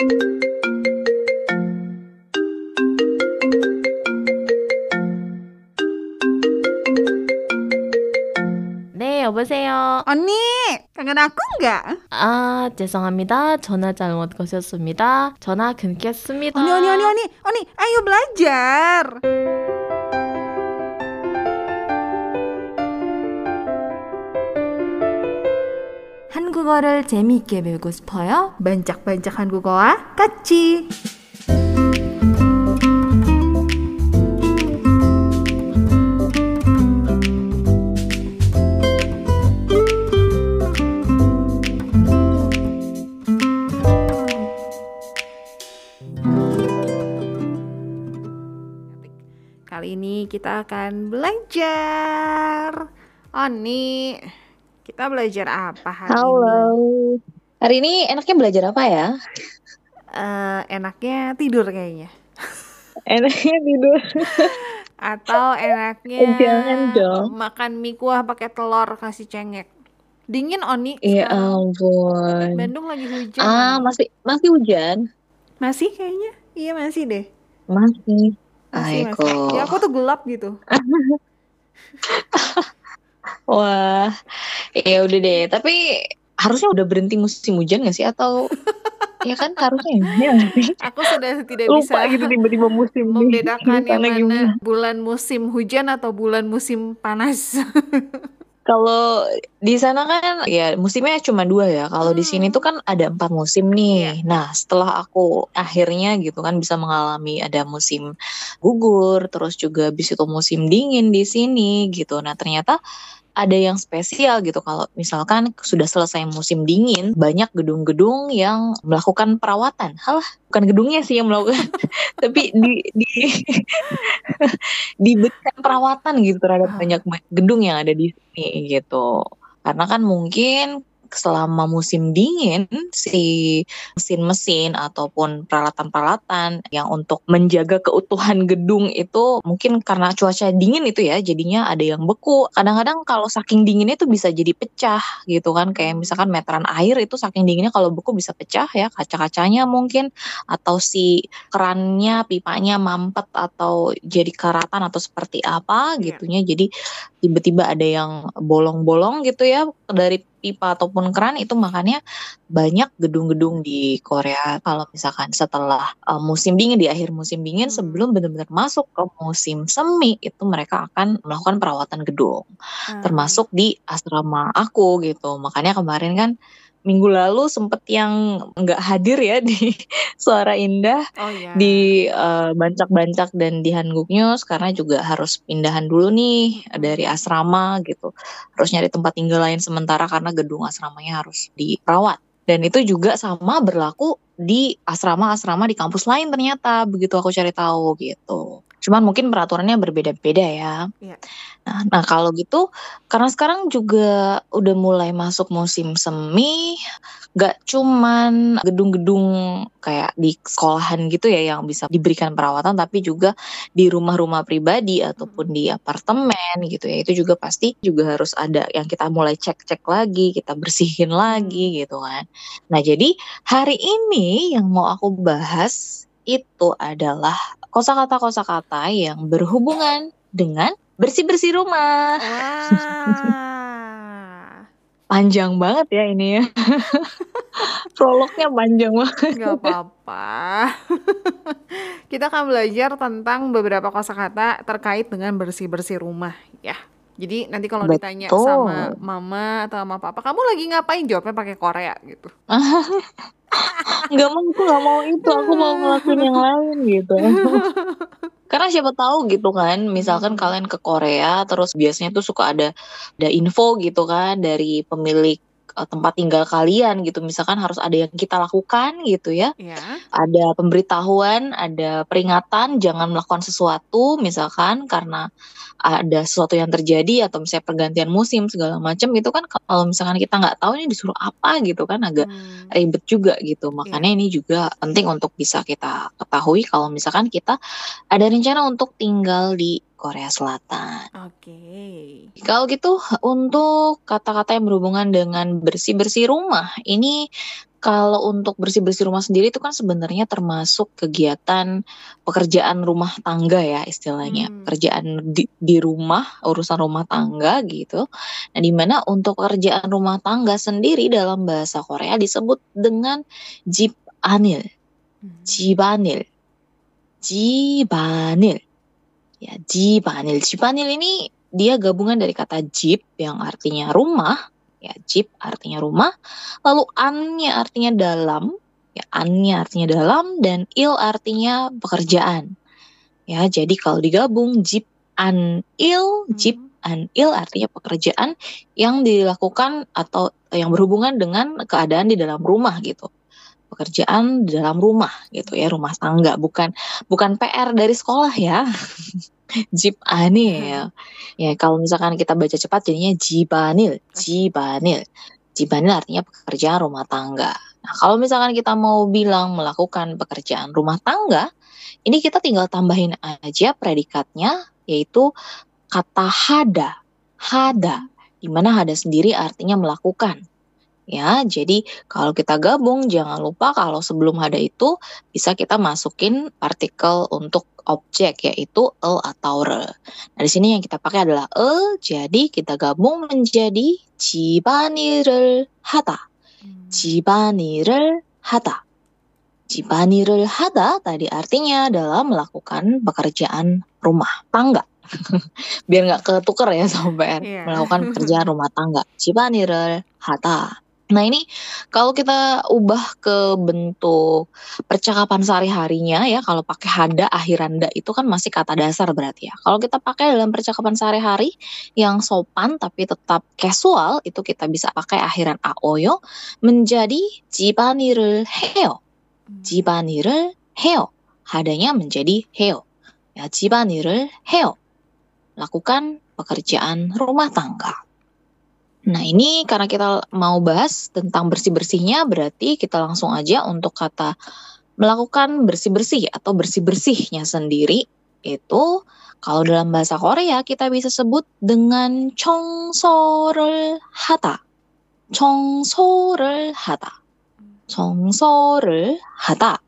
네, 여보세요. Kangen aku nggak? 아, 죄송합니다. 전화 잘못 거셨습니다. 전화 끊겠습니다. Oni, Oni, Oni, Oni, Oni, ayo belajar. 한국어를 재미있게 배우고 싶어요? Bancak-bancak 한국어와 같이. Kali ini kita akan belajar. Oni, kita belajar apa hari Halo. ini? Hari ini enaknya belajar apa ya? Eh, enaknya tidur kayaknya. Enaknya tidur. Atau enaknya Jangan dong. makan mie kuah pakai telur kasih cengek. Dingin Oni Ya sekarang. ampun. Bandung lagi hujan. Ah, masih masih hujan? Masih kayaknya. Iya masih deh. Masih. Masih, Aiko. masih. Ya aku tuh gelap gitu. Wah. Ya udah deh, tapi harusnya udah berhenti musim hujan gak sih atau ya kan harusnya ya sih? Aku sudah tidak lupa bisa gitu tiba-tiba musim membedakan yang mana gimana? bulan musim hujan atau bulan musim panas. Kalau di sana kan ya musimnya cuma dua ya. Kalau di sini Hmm. tuh kan ada empat musim nih. Nah setelah aku akhirnya gitu kan bisa mengalami ada musim gugur, terus juga bis itu musim dingin di sini gitu. Nah ternyata ada yang spesial gitu. Kalau misalkan sudah selesai musim dingin banyak gedung-gedung yang melakukan perawatan. Halah bukan gedungnya sih yang melakukan tapi di di diberikan perawatan gitu terhadap Ah. banyak gedung yang ada di sini gitu. Karena kan mungkin selama musim dingin si mesin-mesin ataupun peralatan-peralatan yang untuk menjaga keutuhan gedung itu mungkin karena cuaca dingin itu ya jadinya ada yang beku. Kadang-kadang kalau saking dinginnya itu bisa jadi pecah gitu kan. Kayak misalkan meteran air itu saking dinginnya kalau beku bisa pecah ya kaca-kacanya mungkin. Atau si kerannya pipanya mampet atau jadi karatan atau seperti apa Iya. gitunya. Jadi tiba-tiba ada yang bolong-bolong gitu ya dari pipa ataupun keran itu makanya banyak gedung-gedung di Korea kalau misalkan setelah uh, musim dingin di akhir musim dingin Hmm. sebelum benar-benar masuk ke musim semi itu mereka akan melakukan perawatan gedung Ah. termasuk di asrama aku gitu makanya kemarin kan minggu lalu sempet yang nggak hadir ya di suara indah Oh ya. di eh, bancak-bancak dan di Hanguk News karena juga harus pindahan dulu nih dari asrama gitu. Harus nyari tempat tinggal lain sementara karena gedung asramanya harus dirawat. Dan itu juga sama berlaku di asrama-asrama di kampus lain ternyata begitu aku cari tahu gitu. Cuman mungkin peraturannya berbeda-beda ya. Iya. Nah, nah kalau gitu karena sekarang juga udah mulai masuk musim semi, nggak cuman gedung-gedung kayak di sekolahan gitu ya yang bisa diberikan perawatan, tapi juga di rumah-rumah pribadi ataupun di apartemen gitu ya. Itu juga pasti juga harus ada yang kita mulai cek-cek lagi, kita bersihin lagi gitu kan. Nah, jadi hari ini yang mau aku bahas itu adalah kosakata-kosakata yang berhubungan dengan bersih-bersih rumah. Wah. Panjang banget ya ini ya. Prolognya panjang banget. Gak apa-apa. Kita akan belajar tentang beberapa kosakata terkait dengan bersih-bersih rumah ya. Jadi nanti kalau ditanya sama mama atau sama papa, kamu lagi ngapain? Jawabnya pakai Korea gitu. Nggak mau, aku nggak mau itu. Aku mau ngelakuin yang lain gitu. Karena siapa tahu gitu kan, misalkan Hmm. kalian ke Korea, terus biasanya tuh suka ada ada info gitu kan dari pemilik tempat tinggal kalian gitu. Misalkan harus ada yang kita lakukan gitu ya. Ya. ada pemberitahuan, ada peringatan jangan melakukan sesuatu misalkan karena ada sesuatu yang terjadi atau misalnya pergantian musim segala macam itu kan kalau misalkan kita nggak tahu ini disuruh apa gitu kan agak Hmm. ribet juga gitu makanya ini juga penting untuk bisa kita ketahui kalau misalkan kita ada rencana untuk tinggal di Korea Selatan. Oke. Kalau gitu untuk kata-kata yang berhubungan dengan bersih-bersih rumah ini kalau untuk bersih-bersih rumah sendiri itu kan sebenarnya termasuk kegiatan pekerjaan rumah tangga ya istilahnya. Hmm. Pekerjaan di, di rumah, urusan rumah tangga gitu. Nah, di mana untuk pekerjaan rumah tangga sendiri dalam bahasa Korea disebut dengan jip anil. Hmm. Jibanil. Jibanil. Ya, jibanil. Jibanil ini dia gabungan dari kata jip yang artinya rumah. Ya jip artinya rumah. Lalu annya artinya dalam. Ya annya artinya dalam dan il artinya pekerjaan. Ya jadi kalau digabung jip an il jip an il artinya pekerjaan yang dilakukan atau yang berhubungan dengan keadaan di dalam rumah gitu pekerjaan di dalam rumah gitu ya rumah tangga bukan bukan PR dari sekolah ya Jip anil. Ya, kalau misalkan kita baca cepat jadinya jibanil, jibanil. Jibanil artinya pekerjaan rumah tangga. Nah, kalau misalkan kita mau bilang melakukan pekerjaan rumah tangga, ini kita tinggal tambahin aja predikatnya yaitu kata hada. Hada, di mana hada sendiri artinya melakukan ya. Jadi kalau kita gabung jangan lupa kalau sebelum ada itu bisa kita masukin partikel untuk objek yaitu e atau re. Nah, di sini yang kita pakai adalah e, jadi kita gabung menjadi jibanirul hata. Hmm. Jibanirul hata. Jibanirul hata tadi artinya adalah melakukan pekerjaan rumah tangga. Biar nggak ketuker ya sama PR. Yeah. Melakukan pekerjaan rumah tangga. Jibanirul hata. Nah ini kalau kita ubah ke bentuk percakapan sehari-harinya ya kalau pakai hada akhiranda itu kan masih kata dasar berarti ya. Kalau kita pakai dalam percakapan sehari-hari yang sopan tapi tetap casual itu kita bisa pakai akhiran aoyo menjadi jibanirul heo. Hmm. Jibanirul heo. Hadanya menjadi heo. Ya jibanirul heo. Lakukan pekerjaan rumah tangga. Nah, ini karena kita mau bahas tentang bersih-bersihnya, berarti kita langsung aja untuk kata melakukan bersih-bersih atau bersih-bersihnya sendiri itu kalau dalam bahasa Korea kita bisa sebut dengan chongsorul hata. Chongsorul hata. Chongsorul hata.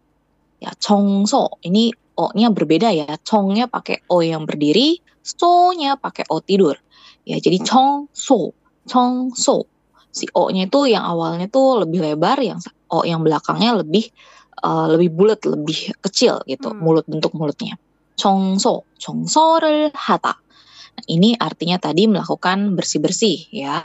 Ya, chongso ini o-nya berbeda ya. Chongnya pakai o yang berdiri, so-nya pakai o tidur. Ya, jadi chongso Chongso. Si O-nya itu yang awalnya tuh lebih lebar, yang O yang belakangnya lebih uh, lebih bulat, lebih kecil gitu, hmm. mulut bentuk mulutnya. Chongso, chongsorel hata. Nah, ini artinya tadi melakukan bersih-bersih ya.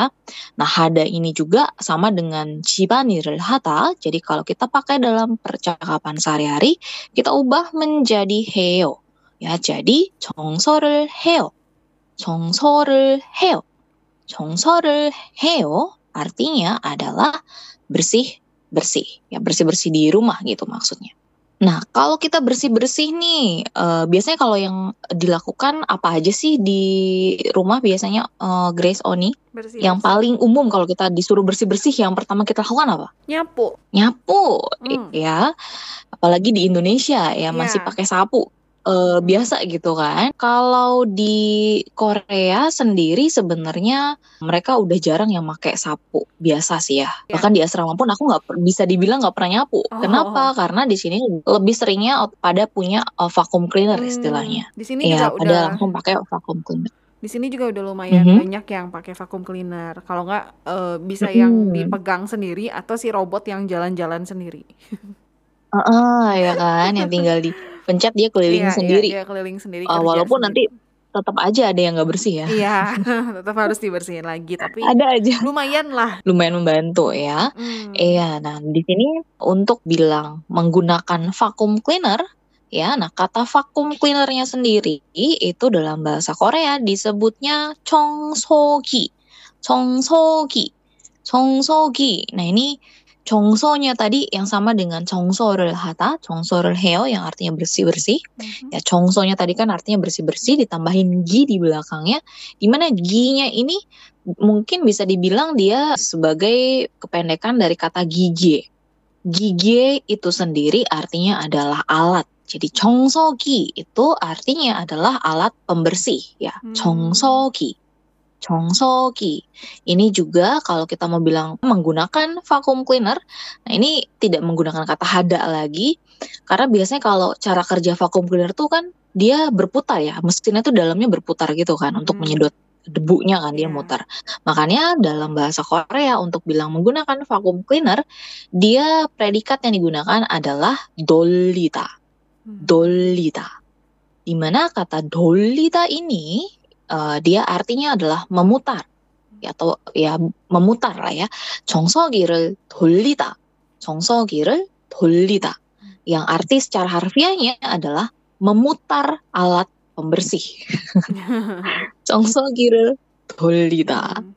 Nah, hada ini juga sama dengan cibaniril hata. Jadi kalau kita pakai dalam percakapan sehari-hari, kita ubah menjadi heo. Ya, jadi chongsorel heo. Chongsorel heo. 정서를 해요 artinya adalah bersih bersih ya bersih bersih di rumah gitu maksudnya. Nah kalau kita bersih bersih nih eh, biasanya kalau yang dilakukan apa aja sih di rumah biasanya eh, Grace Oni Bersih, yang bersih. paling umum kalau kita disuruh bersih bersih yang pertama kita lakukan apa? nyapu. Nyapu Hmm. ya apalagi di Indonesia ya masih Iya. pakai sapu eh, biasa gitu kan. Kalau di Korea sendiri sebenarnya mereka udah jarang yang pakai sapu biasa sih ya. Iya. Bahkan di asrama pun aku nggak bisa dibilang nggak pernah nyapu. Oh. Kenapa? Karena di sini lebih seringnya pada punya uh, vacuum cleaner Hmm, istilahnya. Di sini Iya, juga pada udah langsung pakai vacuum cleaner. di sini juga udah lumayan Mhm. banyak yang pakai vacuum cleaner. Kalau nggak eh, bisa yang Mhm. dipegang sendiri atau si robot yang jalan-jalan sendiri. Heeh, ya kan, yang tinggal pencet dia keliling iya, iya sendiri. Iya, dia keliling sendiri. Uh, walaupun sendiri. nanti tetap aja ada yang nggak bersih ya. Iya, tetap harus dibersihin lagi. Tapi ada aja. Lumayan lah. Lumayan membantu ya. Hmm. Iya. Nah di sini untuk bilang menggunakan vacuum cleaner ya. Nah kata vacuum cleanernya sendiri itu dalam bahasa Korea disebutnya chongsogi, chongsogi, chongsogi. Nah ini Chongsonya tadi yang sama dengan Chongsorul Hata, Chongsorul Heo yang artinya bersih-bersih. Mm-hmm. Ya Chongsonya tadi kan artinya bersih-bersih ditambahin gi di belakangnya. Di mana gi-nya ini mungkin bisa dibilang dia sebagai kependekan dari kata gigi. Gigi itu sendiri artinya adalah alat. Jadi chongsogi itu artinya adalah alat pembersih ya, hmm. chongsogi. Chongsoki. Ini juga kalau kita mau bilang menggunakan vacuum cleaner, nah ini tidak menggunakan kata hada lagi karena biasanya kalau cara kerja vacuum cleaner tuh kan dia berputar ya, mesinnya tuh dalamnya berputar gitu kan hmm. untuk menyedot debunya kan dia iya. muter. Makanya dalam bahasa Korea untuk bilang menggunakan vacuum cleaner, dia predikat yang digunakan adalah dolita. Hmm. Dolita. Dolita. Di mana kata dolita ini eh, dia artinya adalah memutar ya, atau ya memutar lah ya. 정서기를 돌리다. 정서기를 돌리다. Yang arti secara harfiahnya adalah memutar alat pembersih. 정서기를 돌리다. Hmm.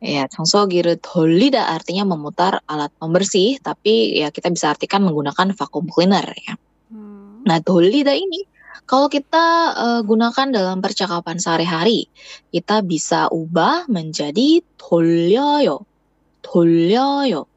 Ya, 정서기를 돌리다 artinya memutar alat pembersih, tapi ya kita bisa artikan menggunakan vacuum cleaner ya. Hmm. Nah, dolida ini kalau kita eh, gunakan dalam percakapan sehari-hari, kita bisa ubah menjadi 돌려요. 돌려요.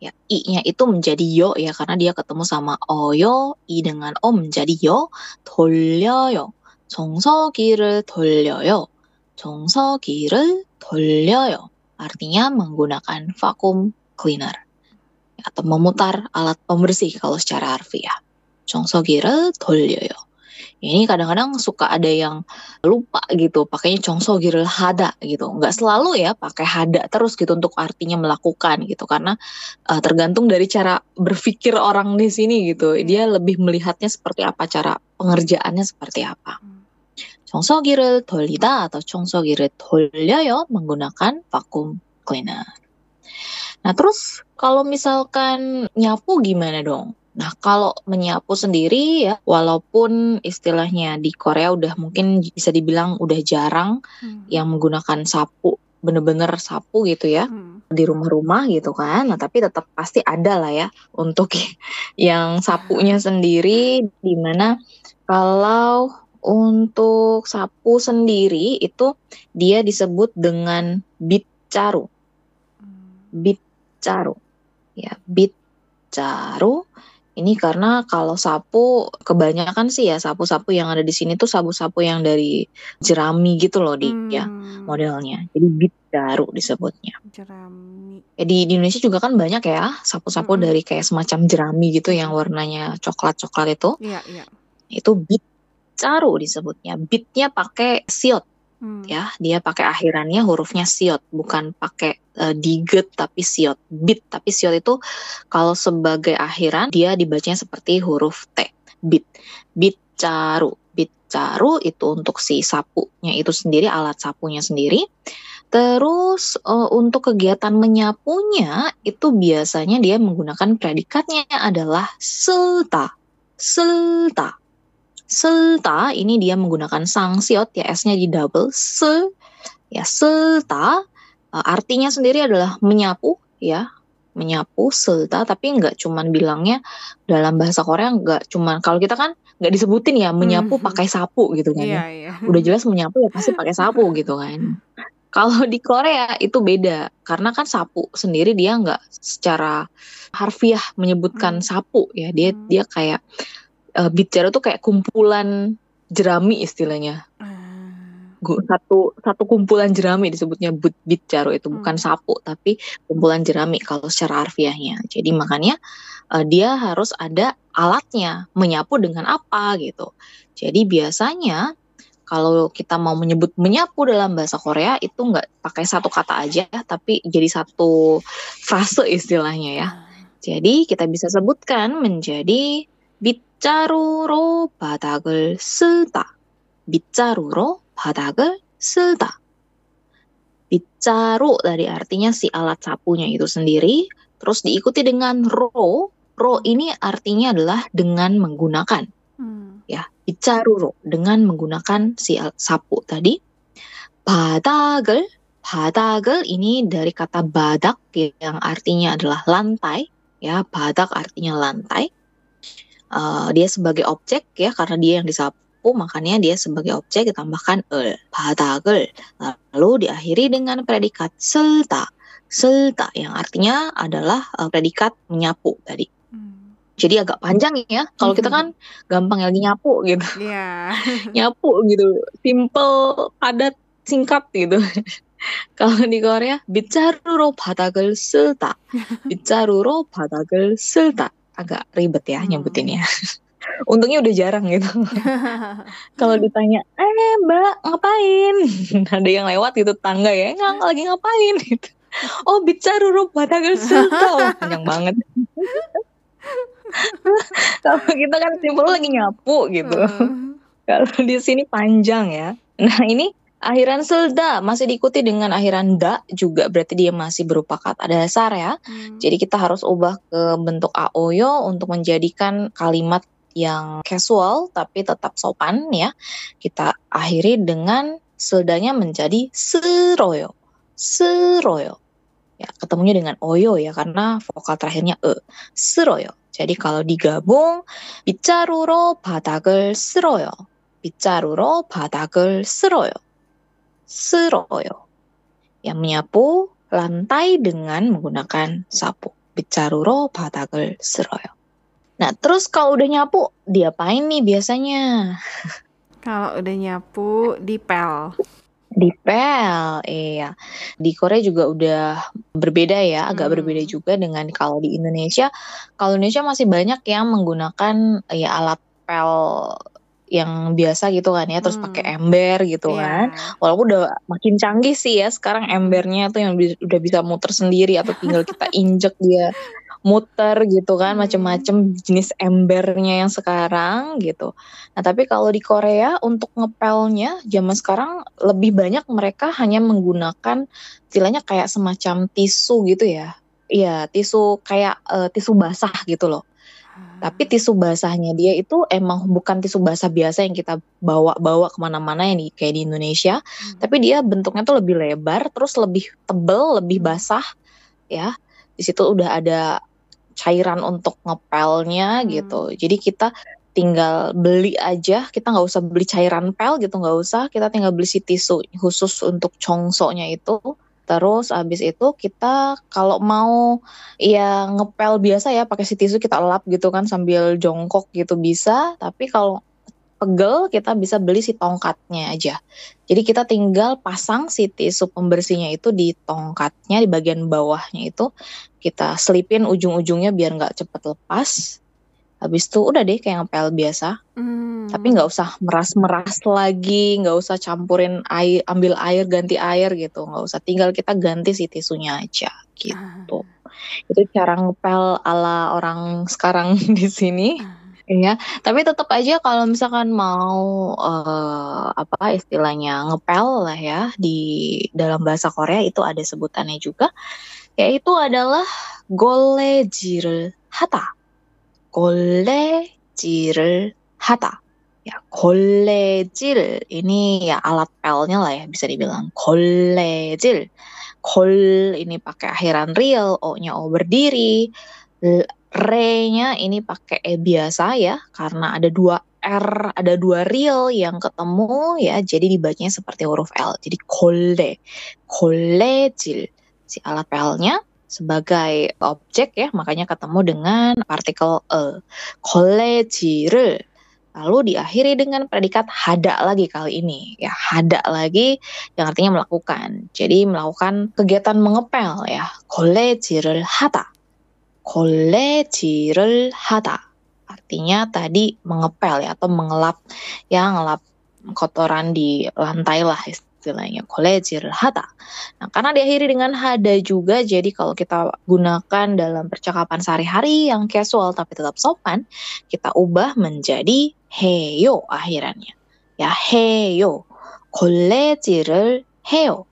Ya, i-nya itu menjadi yo ya karena dia ketemu sama oyo, i dengan o menjadi yo, 돌려요. 정서기를 돌려요. 정서기를 돌려요. Artinya menggunakan vacuum cleaner atau memutar alat pembersih kalau secara harfiah. 정서기를 돌려요. ini kadang-kadang suka ada yang lupa gitu pakainya congso giril hada gitu nggak selalu ya pakai hada terus gitu untuk artinya melakukan gitu karena uh, tergantung dari cara berpikir orang di sini gitu hmm. dia lebih melihatnya seperti apa cara pengerjaannya seperti apa hmm. congso giril tolida atau congso giril yo menggunakan vakum cleaner nah terus kalau misalkan nyapu gimana dong Nah kalau menyapu sendiri ya walaupun istilahnya di Korea udah mungkin bisa dibilang udah jarang Hmm. yang menggunakan sapu bener-bener sapu gitu ya Hmm. di rumah-rumah gitu kan. Nah, tapi tetap pasti ada lah ya untuk yang sapunya sendiri di mana kalau untuk sapu sendiri itu dia disebut dengan bitcaru. Hmm. Bitcaru. Ya, bitcaru. Ini karena kalau sapu kebanyakan sih ya sapu-sapu yang ada di sini tuh sapu-sapu yang dari jerami gitu loh di ya Hmm. modelnya. Jadi bitcaru disebutnya. Jerami. Ya, di, di Indonesia juga kan banyak ya sapu-sapu Mm-mm. dari kayak semacam jerami gitu yang warnanya coklat-coklat itu. Iya, iya. Itu bit caru disebutnya. Bitnya pakai siot Hmm. ya. Dia pakai akhirannya hurufnya siot, bukan pakai eh, diget tapi siot. Bit tapi siot itu kalau sebagai akhiran dia dibacanya seperti huruf T. Bit. Bit caru. Bit caru itu untuk si sapunya itu sendiri, alat sapunya sendiri. Terus eh, untuk kegiatan menyapunya itu biasanya dia menggunakan predikatnya adalah selta. Selta. Selta ini dia menggunakan sang siot ya S-nya di double se ya selta eh, artinya sendiri adalah menyapu ya menyapu selta tapi nggak cuman bilangnya dalam bahasa Korea nggak cuman kalau kita kan nggak disebutin ya menyapu Mhm. pakai sapu gitu kan Iya, ya. iya. udah jelas menyapu ya pasti pakai sapu gitu kan kalau di Korea itu beda karena kan sapu sendiri dia nggak secara harfiah menyebutkan Hmm. sapu ya dia Hmm. dia kayak uh, bicara tuh kayak kumpulan jerami istilahnya. Ah. Gu- satu satu kumpulan jerami disebutnya but bicaru itu. Bukan Hmm. sapu tapi kumpulan jerami kalau secara harfiahnya. Jadi makanya uh, dia harus ada alatnya menyapu dengan apa gitu. Jadi biasanya kalau kita mau menyebut menyapu dalam bahasa Korea itu nggak pakai satu kata aja tapi jadi satu frase istilahnya ya. Jadi kita bisa sebutkan menjadi 빗자루로 바닥을 쓸다. 빗자루로 바닥을 쓸다. 빗자루 dari artinya si alat sapunya itu sendiri, terus diikuti dengan ro. Ro ini artinya adalah dengan menggunakan Hmm. ya, 빗자루로 dengan menggunakan si al- sapu tadi. 바닥을 바닥을 ini dari kata badak yang artinya adalah lantai ya, badak artinya lantai. Eh, dia sebagai objek ya karena dia yang disapu makanya dia sebagai objek ditambahkan el batagel lalu diakhiri dengan predikat selta selta yang artinya adalah uh, predikat menyapu tadi hmm. jadi agak panjang ya. Kalau -hmm. kita kan gampang lagi nyapu gitu. Yeah. nyapu gitu, simple, padat, singkat gitu. Kalau di Korea, bicara ro batagel selta. Bicaruro batagel selta agak ribet ya hmm. nyebutinnya. Untungnya udah jarang gitu. Kalau ditanya, eh mbak ngapain? Ada yang lewat gitu tangga ya, nggak lagi ngapain gitu. Oh bicara rupa tagar sultan panjang banget. Kalau kita kan simpel lagi nyapu gitu. Hmm. Kalau di sini panjang ya. Nah ini akhiran selda masih diikuti dengan akhiran da juga berarti dia masih berupa kata dasar ya. Hmm. Jadi kita harus ubah ke bentuk aoyo untuk menjadikan kalimat yang casual tapi tetap sopan ya. Kita akhiri dengan seldanya menjadi seroyo. Seroyo. Ya, ketemunya dengan oyo ya karena vokal terakhirnya e. seroyo. Jadi kalau digabung 빗자루로 바닥을 쓸어요. 빗자루로 바닥을 쓸어요. seroyo yang menyapu lantai dengan menggunakan sapu. Bicaruro patagel seroyo. Nah, terus kalau udah nyapu, diapain nih biasanya? Kalau udah nyapu, dipel. Dipel, iya. Di Korea juga udah berbeda ya, agak hmm. berbeda juga dengan kalau di Indonesia. Kalau Indonesia masih banyak yang menggunakan ya alat pel yang biasa gitu kan ya, terus Hmm. pakai ember gitu kan. Iya. Walaupun udah makin canggih sih ya sekarang embernya tuh yang bi- udah bisa muter sendiri atau tinggal kita injek dia muter gitu kan Hmm. macem-macem jenis embernya yang sekarang gitu. Nah tapi kalau di Korea untuk ngepelnya zaman sekarang lebih banyak mereka hanya menggunakan istilahnya kayak semacam tisu gitu ya. Iya tisu kayak eh, tisu basah gitu loh. Tapi tisu basahnya dia itu emang bukan tisu basah biasa yang kita bawa-bawa ke mana-mana yang di, kayak di Indonesia. Hmm. Tapi dia bentuknya tuh lebih lebar, terus lebih tebel, lebih basah, ya. Di situ udah ada cairan untuk ngepelnya Hmm. gitu. Jadi kita tinggal beli aja, kita nggak usah beli cairan pel gitu, nggak usah. Kita tinggal beli si tisu khusus untuk congsonya itu. Terus abis itu kita kalau mau ya ngepel biasa ya pakai si tisu kita lap gitu kan sambil jongkok gitu bisa. Tapi kalau pegel kita bisa beli si tongkatnya aja. Jadi kita tinggal pasang si tisu pembersihnya itu di tongkatnya di bagian bawahnya itu kita selipin ujung-ujungnya biar nggak cepet lepas. Habis itu udah deh kayak ngepel biasa. Hmm. Tapi nggak usah meras-meras lagi, nggak usah campurin air, ambil air ganti air gitu, nggak usah. Tinggal kita ganti si tisunya aja gitu. Itu cara ngepel ala orang sekarang di sini. Iya, tapi tetap aja kalau misalkan mau eh, apa istilahnya ngepel lah ya di dalam bahasa Korea itu ada sebutannya juga, yaitu adalah golejir hata. Golejir hata. Ya, golejir ini ya alat pelnya lah ya bisa dibilang golejir. Kol ini pakai akhiran real, O-nya O berdiri, Re-nya ini pakai E biasa ya, karena ada dua R, ada dua real yang ketemu ya, jadi dibacanya seperti huruf L. Jadi kole, kolejil. Si alat pelnya sebagai objek ya, makanya ketemu dengan partikel E. Kolejil. Lalu diakhiri dengan predikat hada lagi kali ini. Ya, hada lagi yang artinya melakukan. Jadi melakukan kegiatan mengepel ya. kolejil hada. kolejil hada. Artinya tadi mengepel ya atau mengelap ya ngelap kotoran di lantai lah istilahnya kolejir hata. Nah, karena diakhiri dengan hada juga, jadi kalau kita gunakan dalam percakapan sehari-hari yang casual tapi tetap sopan, kita ubah menjadi heyo akhirannya. Ya, heyo. kolejir heyo.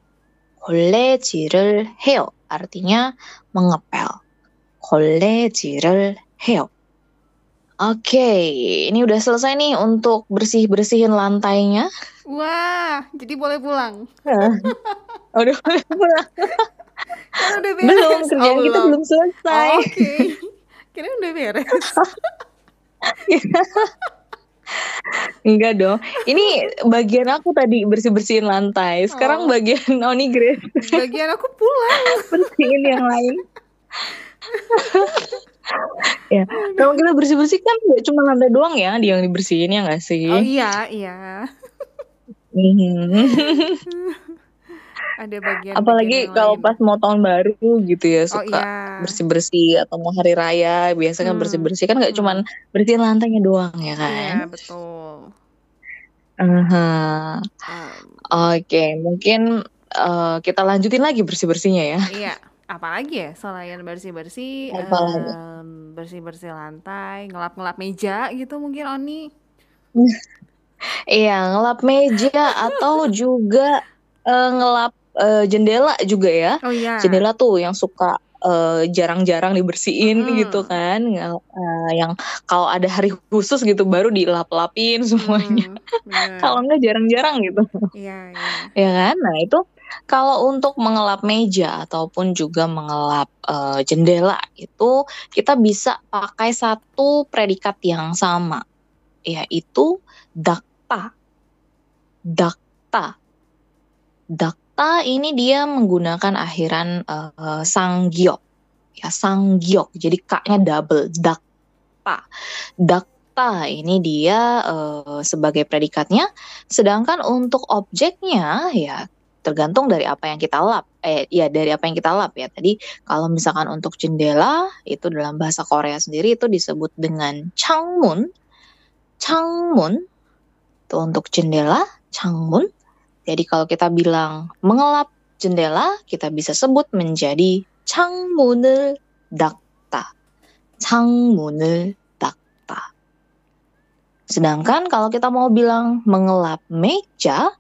kolejir heyo. Artinya mengepel. kolejir heyo. Oke, okay, ini udah selesai nih untuk bersih-bersihin lantainya. Wah, jadi boleh pulang. Udah boleh pulang. Kan udah beres. Belum, kerjaan Oh, kita belum selesai. Oh, Oke. Kira udah beres. Enggak dong. Ini bagian aku tadi bersih-bersihin lantai. Sekarang Oh. bagian Oni Grace Bagian aku pulang. bersihin yang lain. ya, kalau kita bersih-bersih kan nggak cuma lantai doang ya yang dibersihin ya nggak sih? Oh iya, iya. Mhm. Ada bagian-bagian Apalagi kalau lain. pas mau tahun baru gitu ya, Oh suka iya. bersih-bersih atau mau hari raya, biasanya kan Hmm, bersih-bersih kan nggak hmm. cuman bersihin lantainya doang ya Iya, kan? betul. Aha. Em, Oke, mungkin eh, kita lanjutin lagi bersih-bersihnya ya. iya, apalagi ya selain bersih-bersih, Apalagi? em, bersih-bersih lantai, ngelap-ngelap meja gitu mungkin Oni. Iya, ngelap meja atau juga eh, ngelap eh, jendela juga ya. Oh iya. Jendela tuh yang suka eh, jarang-jarang dibersihin Mm-mm. gitu kan. Ngel- eh, yang kalau ada hari khusus gitu baru dilap-lapin semuanya. Hmm. Kalau enggak jarang-jarang gitu. Iya, iya. Ya kan? Nah, itu kalau untuk mengelap meja ataupun juga mengelap eh, jendela itu kita bisa pakai satu predikat yang sama yaitu dakta. Dakta. Dakta ini dia menggunakan akhiran eh, sanggyok. Ya, sanggyok. Jadi k-nya double, dakta. Dakta ini dia eh, sebagai predikatnya Sedangkan untuk objeknya ya tergantung dari apa yang kita lap. Eh ya dari apa yang kita lap ya. Tadi kalau misalkan untuk jendela itu dalam bahasa Korea sendiri itu disebut dengan changmun. Changmun itu untuk jendela, changmun. Jadi kalau kita bilang mengelap jendela, kita bisa sebut menjadi 창문을 닦다. 창문을 닦다. Sedangkan kalau kita mau bilang mengelap meja,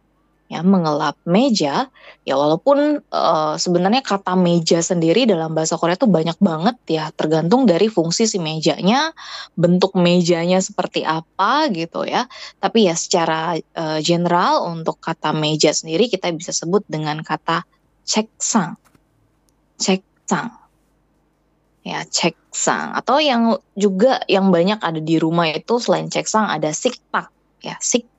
ya mengelap meja ya walaupun uh, sebenarnya kata meja sendiri dalam bahasa Korea itu banyak banget ya tergantung dari fungsi si mejanya bentuk mejanya seperti apa gitu ya. Tapi ya secara uh, general untuk kata meja sendiri kita bisa sebut dengan kata cek sang cek sang ya cek sang atau yang juga yang banyak ada di rumah itu selain cek sang ada sikpak. Ya sik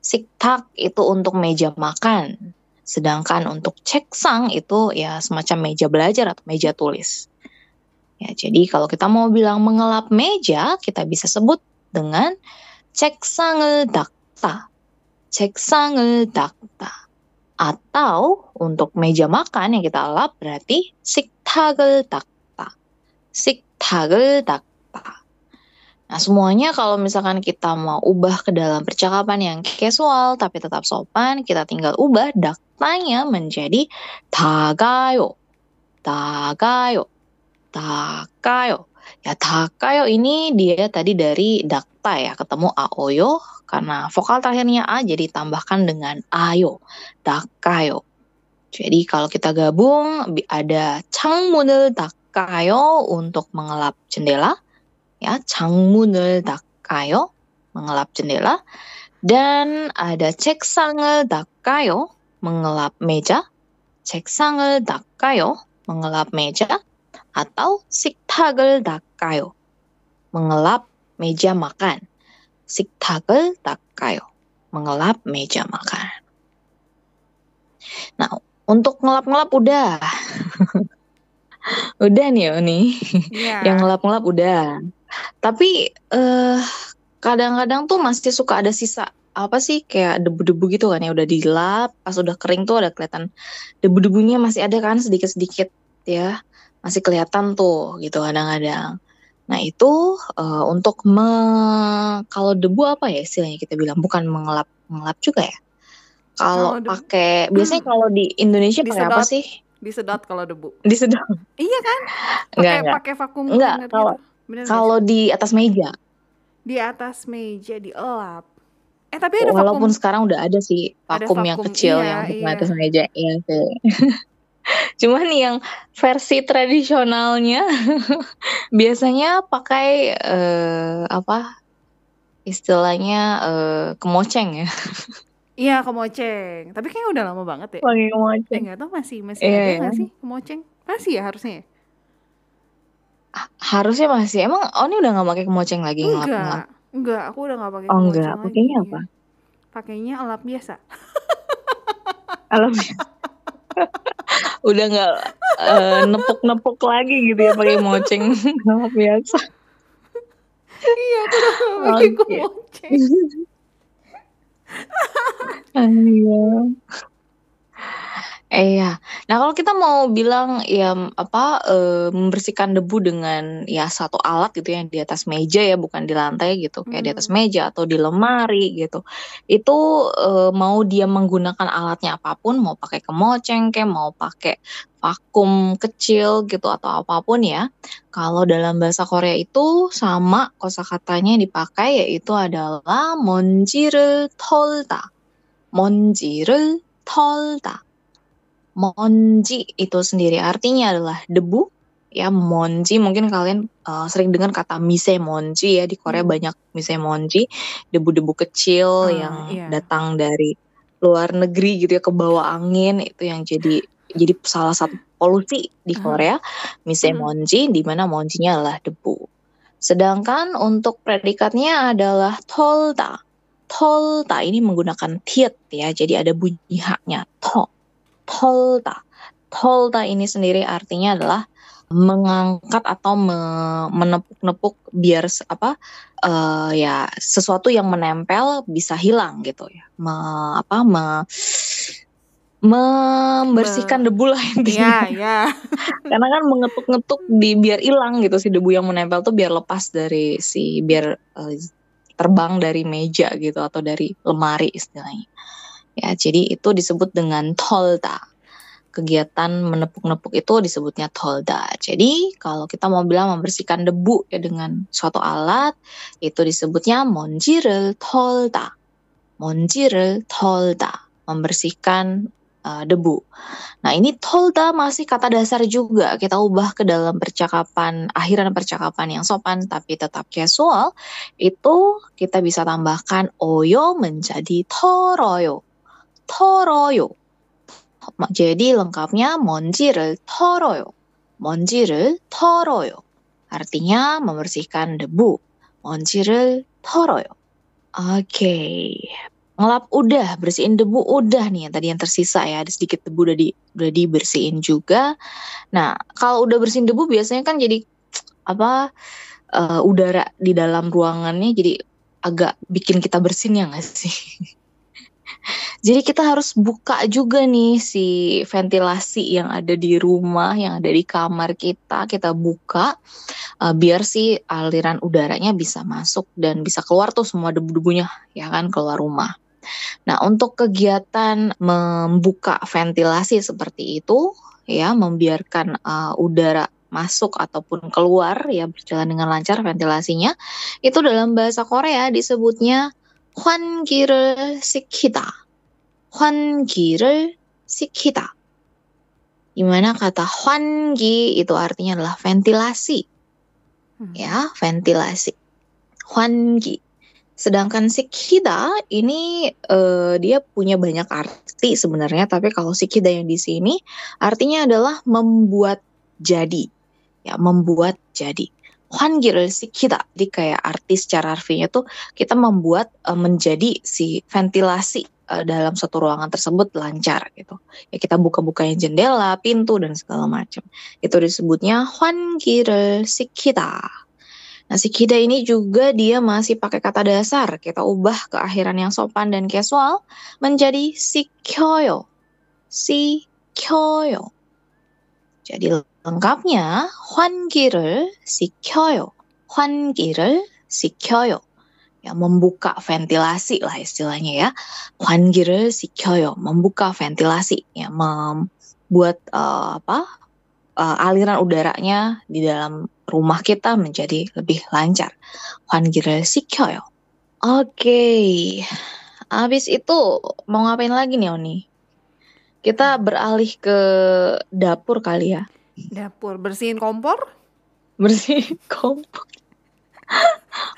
siktak itu untuk meja makan, sedangkan untuk ceksang itu ya semacam meja belajar atau meja tulis. Ya, jadi kalau kita mau bilang mengelap meja, kita bisa sebut dengan ceksang dakta. Ceksang dakta. Atau untuk meja makan yang kita lap berarti siktagel dakta. Siktagel dakta. Nah, semuanya kalau misalkan kita mau ubah ke dalam percakapan yang casual tapi tetap sopan, kita tinggal ubah daktanya menjadi tagayo. Tagayo. Takayo. Ya, takayo ini dia tadi dari dakta ya, ketemu aoyo karena vokal terakhirnya a jadi tambahkan dengan ayo. Takayo. Jadi kalau kita gabung ada changmunul takayo untuk mengelap jendela ya 창문을 닦아요 mengelap jendela dan ada 책상을 닦아요 mengelap meja 책상을 닦아요 mengelap meja atau 식탁을 닦아요 mengelap meja makan 식탁을 닦아요 mengelap meja makan nah untuk ngelap-ngelap udah udah nih Oni Iya. yang ngelap-ngelap udah. Tapi eh kadang-kadang tuh masih suka ada sisa apa sih kayak debu-debu gitu kan ya udah dilap pas udah kering tuh ada kelihatan debu-debunya masih ada kan sedikit-sedikit ya masih kelihatan tuh gitu kadang-kadang. Nah itu eh, untuk me kalau debu apa ya istilahnya kita bilang bukan mengelap mengelap juga ya. Kalau pakai biasanya kalau di Indonesia pakai apa sih? Disedot kalau debu. Disedot. Iya kan? Pakai pakai vakum Enggak, kalau- gitu. Bener Kalau di atas meja. di atas meja dielap. Eh tapi ada Walaupun vakum. sekarang udah ada sih Ada vakum yang vakum, kecil iya, yang untuk iya. atas meja. Iya sih. Cuman yang versi tradisionalnya biasanya pakai eh, apa istilahnya eh, kemoceng ya. Iya kemoceng. Tapi kayaknya udah lama banget ya. Pakai Eh kemoceng. nggak tahu masih masih Iya, ada nggak sih kemoceng? Masih ya harusnya. ya? Harusnya masih. Emang Oni udah nggak pakai kemoceng lagi? Enggak, enggak. Aku udah nggak pakai Oh kemoceng enggak, pakainya apa? Pakainya elap biasa. Alam udah nggak eh, nepuk-nepuk lagi gitu ya pakai moceng ngelap biasa. iya, aku udah nggak pakai kemoceng. Iya. Iya. Nah, kalau kita mau bilang ya apa uh, membersihkan debu dengan ya satu alat gitu ya di atas meja ya, bukan di lantai gitu, kayak di atas hmm. meja atau di lemari gitu. Itu uh, mau dia menggunakan alatnya apapun, mau pakai kemoceng kayak mau pakai vakum kecil gitu atau apapun ya. Kalau dalam bahasa Korea itu sama kosakatanya dipakai yaitu adalah monji를 털다. monji를 털다. Monji itu sendiri artinya adalah debu ya monji mungkin kalian uh, sering dengar kata mise monji ya di Korea hmm. banyak mise monji debu-debu kecil uh, yang yeah. datang dari luar negeri gitu ya ke bawah angin itu yang jadi jadi salah satu polusi di Korea mise uh. monji di mana monjinya adalah debu sedangkan untuk predikatnya adalah tolda tolda ini menggunakan tiet ya jadi ada bunyi haknya to tolda. Tolda ini sendiri artinya adalah mengangkat atau me, menepuk-nepuk biar apa uh, ya sesuatu yang menempel bisa hilang gitu ya. Me, apa me, membersihkan debu lah intinya. Iya, iya. Karena kan mengetuk-ngetuk di biar hilang gitu si debu yang menempel tuh biar lepas dari si biar uh, terbang dari meja gitu atau dari lemari istilahnya. Ya, jadi itu disebut dengan tolda. Kegiatan menepuk-nepuk itu disebutnya tolda. Jadi kalau kita mau bilang membersihkan debu ya dengan suatu alat, itu disebutnya monjirel tolda. Monjirel tolda. Membersihkan uh, debu. Nah ini tolda masih kata dasar juga kita ubah ke dalam percakapan akhiran percakapan yang sopan tapi tetap casual itu kita bisa tambahkan oyo menjadi toroyo 털어요. Jadi lengkapnya 먼지를 털어요. 먼지를 털어요. Artinya membersihkan debu. 먼지를 털어요. Oke. Okay. Ngelap udah, bersihin debu udah nih yang tadi yang tersisa ya. Ada sedikit debu udah di udah dibersihin juga. Nah, kalau udah bersihin debu biasanya kan jadi apa uh, udara di dalam ruangannya jadi agak bikin kita bersin ya nggak sih? Jadi kita harus buka juga nih si ventilasi yang ada di rumah, yang ada di kamar kita, kita buka uh, biar si aliran udaranya bisa masuk dan bisa keluar tuh semua debu-debunya ya kan keluar rumah. Nah, untuk kegiatan membuka ventilasi seperti itu ya, membiarkan uh, udara masuk ataupun keluar ya berjalan dengan lancar ventilasinya itu dalam bahasa Korea disebutnya 환기를 시키다. 환기를 시키다. Dimana kata 환기 itu artinya adalah ventilasi. Hmm. Ya, ventilasi. 환기. Sedangkan Sikhida ini uh, dia punya banyak arti sebenarnya, tapi kalau Sikhida yang di sini artinya adalah membuat jadi. Ya, membuat jadi. Hwangil Sikhida. Jadi kayak arti secara harfinya tuh kita membuat uh, menjadi si ventilasi uh, dalam satu ruangan tersebut lancar gitu. Ya kita buka-bukain jendela, pintu dan segala macam. Itu disebutnya Hwangil Sikita. Nah, sikida ini juga dia masih pakai kata dasar. Kita ubah ke akhiran yang sopan dan casual menjadi sikyoyo. Sikyoyo. Jadi lengkapnya 환기를 시켜요. 환기를 시켜요. ya membuka ventilasi lah istilahnya ya. 환기를 시켜요, membuka ventilasi ya membuat uh, apa uh, aliran udaranya di dalam rumah kita menjadi lebih lancar. 환기를 시켜요. Oke. Okay. Habis itu mau ngapain lagi nih Oni? Kita beralih ke dapur kali ya. Dapur bersihin kompor? Bersihin kompor.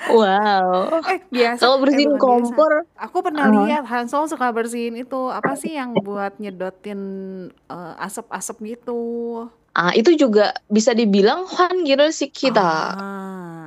Wow. Eh biasa. Kalau bersihin eh, kompor, biasa. aku pernah uh. lihat Hansol suka bersihin itu apa sih yang buat nyedotin uh, asap-asap gitu. Ah itu juga bisa dibilang Han gitu sih kita. Ah.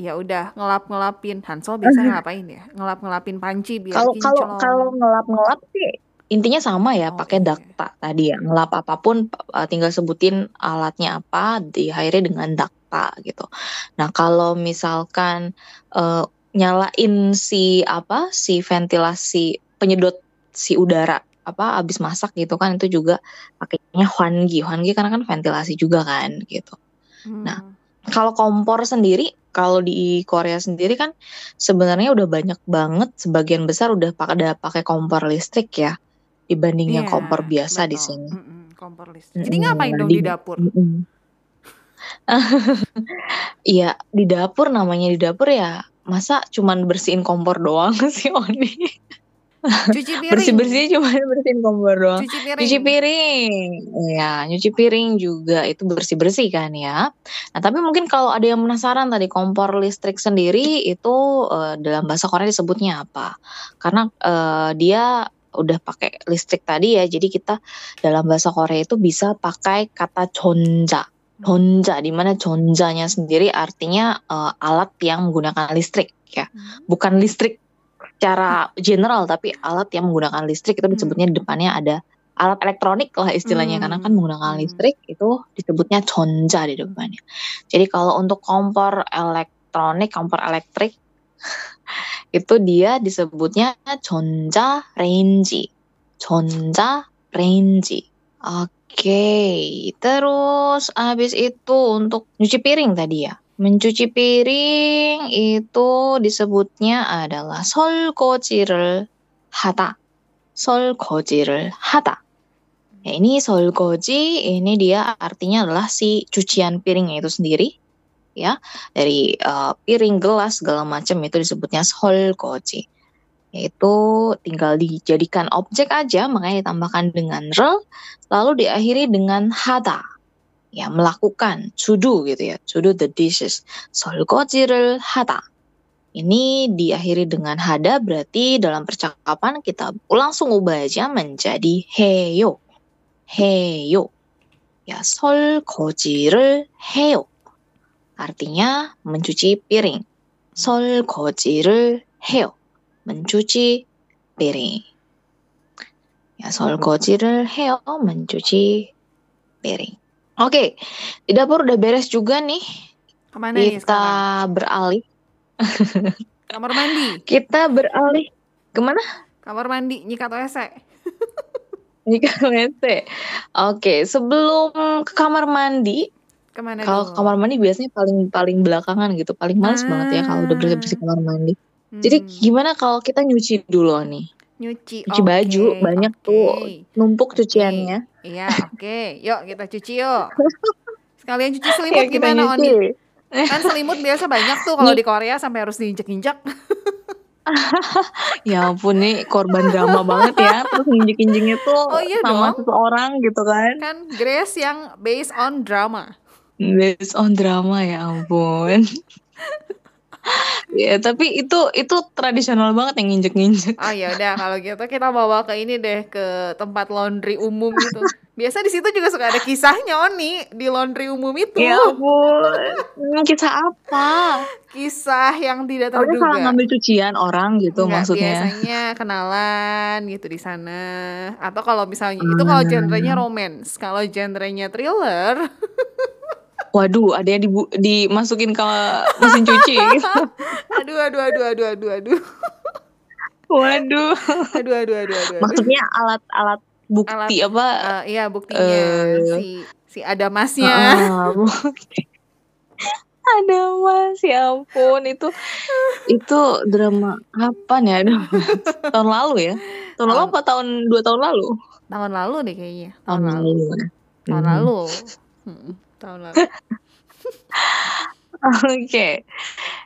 Ya udah ngelap-ngelapin Hansol biasa ngapain ya? Ngelap-ngelapin panci biar Kalau kalau kalau ngelap-ngelap sih intinya sama ya, oh, pakai iya. dakta tadi ya. Ngelap apa pun uh, tinggal sebutin alatnya apa, diakhiri dengan dakta gitu. Nah, kalau misalkan uh, nyalain si apa, si ventilasi penyedot si udara apa habis masak gitu kan itu juga pakainya hwangi. Hwangi karena kan ventilasi juga kan gitu. Nah, Hmm. kalau kompor sendiri kalau di Korea sendiri kan sebenarnya udah banyak banget sebagian besar udah pada pakai kompor listrik ya dibanding yang Iya, kompor biasa di betul. sini. Mm-mm, kompor listrik. Jadi ngapain dong di- di dapur? Mm-mm. Iya, di dapur namanya di dapur ya masa cuman bersihin kompor doang sih Oni. Cuci piring. Bersih-bersih cuman bersihin kompor doang. Cuci piring. Nyuci piring, ya nyuci piring juga itu bersih-bersih kan ya. Nah tapi mungkin kalau ada yang penasaran tadi kompor listrik sendiri itu eh, dalam bahasa Korea disebutnya apa? Karena eh, dia udah pakai listrik tadi ya, jadi kita dalam bahasa Korea itu bisa pakai kata jonja. Jonja, di mana jonjanya sendiri artinya eh, alat yang menggunakan listrik ya, Hmm. bukan listrik secara general tapi alat yang menggunakan listrik itu disebutnya di depannya ada alat elektronik lah istilahnya Hmm. karena kan menggunakan Hmm. listrik itu disebutnya conja di depannya. Jadi kalau untuk kompor elektronik, kompor elektrik itu dia disebutnya conja range. Conja range. Oke, terus habis itu untuk nyuci piring tadi ya. Mencuci piring itu disebutnya adalah 설거지를 하다. 설거지를 하다. Ya, ini 설거지 ini dia artinya adalah si cucian piringnya itu sendiri ya. Dari eh, piring, gelas segala macam itu disebutnya 설거지. Yaitu tinggal dijadikan objek aja makanya ditambahkan dengan rel lalu diakhiri dengan hada ya melakukan to gitu ya to the dishes. solgojirul hata ini diakhiri dengan hada berarti dalam percakapan kita langsung ubah aja menjadi heyo. Heyo. Ya solgojirul heyo artinya mencuci piring. solgojirul heyo mencuci piring. Ya solgojirul heyo mencuci piring. Oke, di dapur udah beres juga nih. Ke mana nih Kita sekarang? beralih. Kamar mandi. Kita beralih ke mana? Kamar mandi nyikat WC. Jika WC. Oke, sebelum ke kamar mandi, Ke mana kalau kamar mandi biasanya paling paling belakangan gitu, paling males banget ya kalau udah bersih bersih kamar mandi. Jadi Hmm, gimana kalau kita nyuci dulu nih? Nyuci. Cuci baju, Oke, banyak oke. tuh numpuk cuciannya. Iya, oke. Yuk kita cuci yuk. Sekalian cuci Ya, selimut kita gimana Oni? nyuci. Kan selimut biasa banyak tuh kalau di Korea sampai harus diinjek-injek. Ya ampun nih korban drama banget ya. Terus injek-injeknya tuh Oh iya sama dong. seseorang gitu kan. Kan Grace yang based on drama. Based on drama ya ampun. ya tapi itu itu tradisional banget yang nginjek-nginjek. Oh ya udah kalau gitu kita bawa ke ini deh ke tempat laundry umum gitu. Biasa di situ juga suka ada kisahnya Oni di laundry umum itu. Ya ampun. Hmm, Kisah apa? Kisah yang tidak Kalau salah terduga. ngambil cucian orang gitu Enggak, maksudnya. biasanya kenalan gitu di sana. Atau kalau misalnya itu kalau Hmm. genrenya romance, kalau genrenya thriller, Waduh, ada yang dibu- dimasukin ke mesin cuci. gitu. aduh aduh aduh aduh aduh aduh. Waduh. Aduh aduh aduh aduh. Maksudnya alat-alat bukti apa? Eh, iya buktinya Eh. si si ada masnya. Ah, bukti. Ada mas, ya ampun itu itu drama kapan ya? Aduh, tahun lalu ya? Tahun lalu apa tahun dua tahun lalu? Tahun lalu deh kayaknya. Tahun Tahun lalu. ya. Tahun Hmm. lalu. Hmm, tahun lalu. Oke,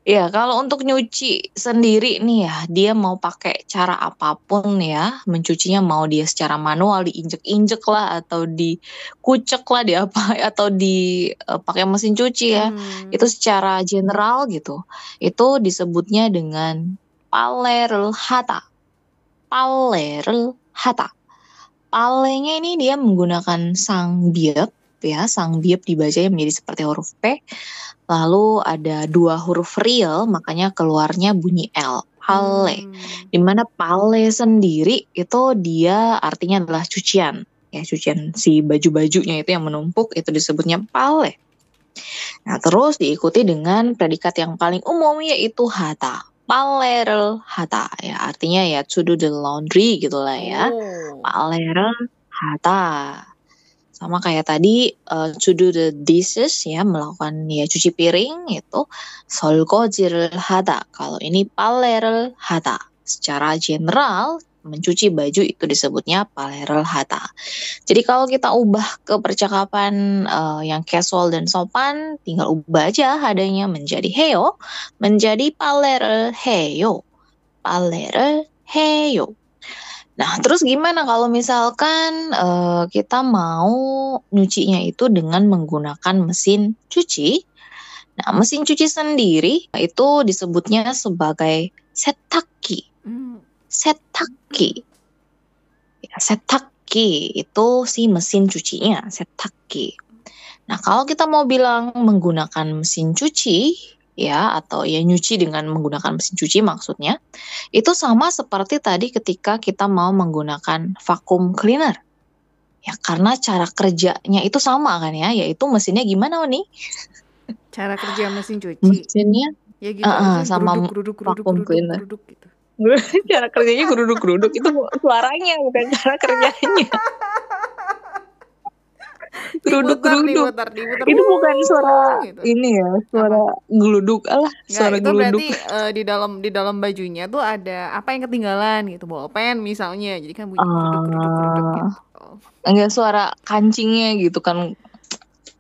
ya kalau untuk nyuci sendiri nih ya, dia mau pakai cara apa pun ya, mencucinya mau dia secara manual diinjek-injek lah atau dikucek lah di apa atau di eh, pakai mesin cuci ya, Hmm. itu secara general gitu, itu disebutnya dengan palerel hata, palerel hata. Palenya ini dia menggunakan sang biep ya, sang sangbyep dibacanya menjadi seperti huruf P. Lalu ada dua huruf real, makanya keluarnya bunyi L. Pale, hmm. di mana pale sendiri itu dia artinya adalah cucian, ya cucian si baju-bajunya itu yang menumpuk itu disebutnya pale. Nah terus diikuti dengan predikat yang paling umum yaitu hata, palerel hata ya artinya ya to do the laundry gitulah ya oh. palerel hata sama kayak tadi uh, to do the dishes ya melakukan ya cuci piring itu solgojil hata kalau ini palerel hata. secara general mencuci baju itu disebutnya palerel hata. jadi kalau kita ubah ke percakapan uh, yang casual dan sopan tinggal ubah aja hadanya menjadi heyo, menjadi palerel heyo, palerel heyo. Nah, terus gimana kalau misalkan uh, kita mau nyucinya itu dengan menggunakan mesin cuci? Nah, mesin cuci sendiri itu disebutnya sebagai setaki. Hmm. Setaki. Ya, setaki itu si mesin cucinya, setaki. Nah, kalau kita mau bilang menggunakan mesin cuci, ya, atau ya nyuci dengan menggunakan mesin cuci maksudnya, itu sama seperti tadi ketika kita mau menggunakan vacuum cleaner. Ya, karena cara kerjanya itu sama kan ya, yaitu mesinnya gimana nih? Cara kerja mesin cuci. Mesinnya Ya gitu uh, uh, sama geruduk, geruduk, geruduk, vacuum geruduk, cleaner. geruduk gitu. cara kerjanya geruduk-geruduk itu suaranya bukan cara kerjanya. Diputar, diputar. Itu bukan suara gitu. ini ya, suara geluduk. Alah, Nggak, suara itu geluduk. berarti eh, di dalam di dalam bajunya tuh ada apa yang ketinggalan gitu, bolpen misalnya. Jadi kan bunyi geruduk, geruduk, geruduk Ah, gitu. enggak suara kancingnya gitu kan.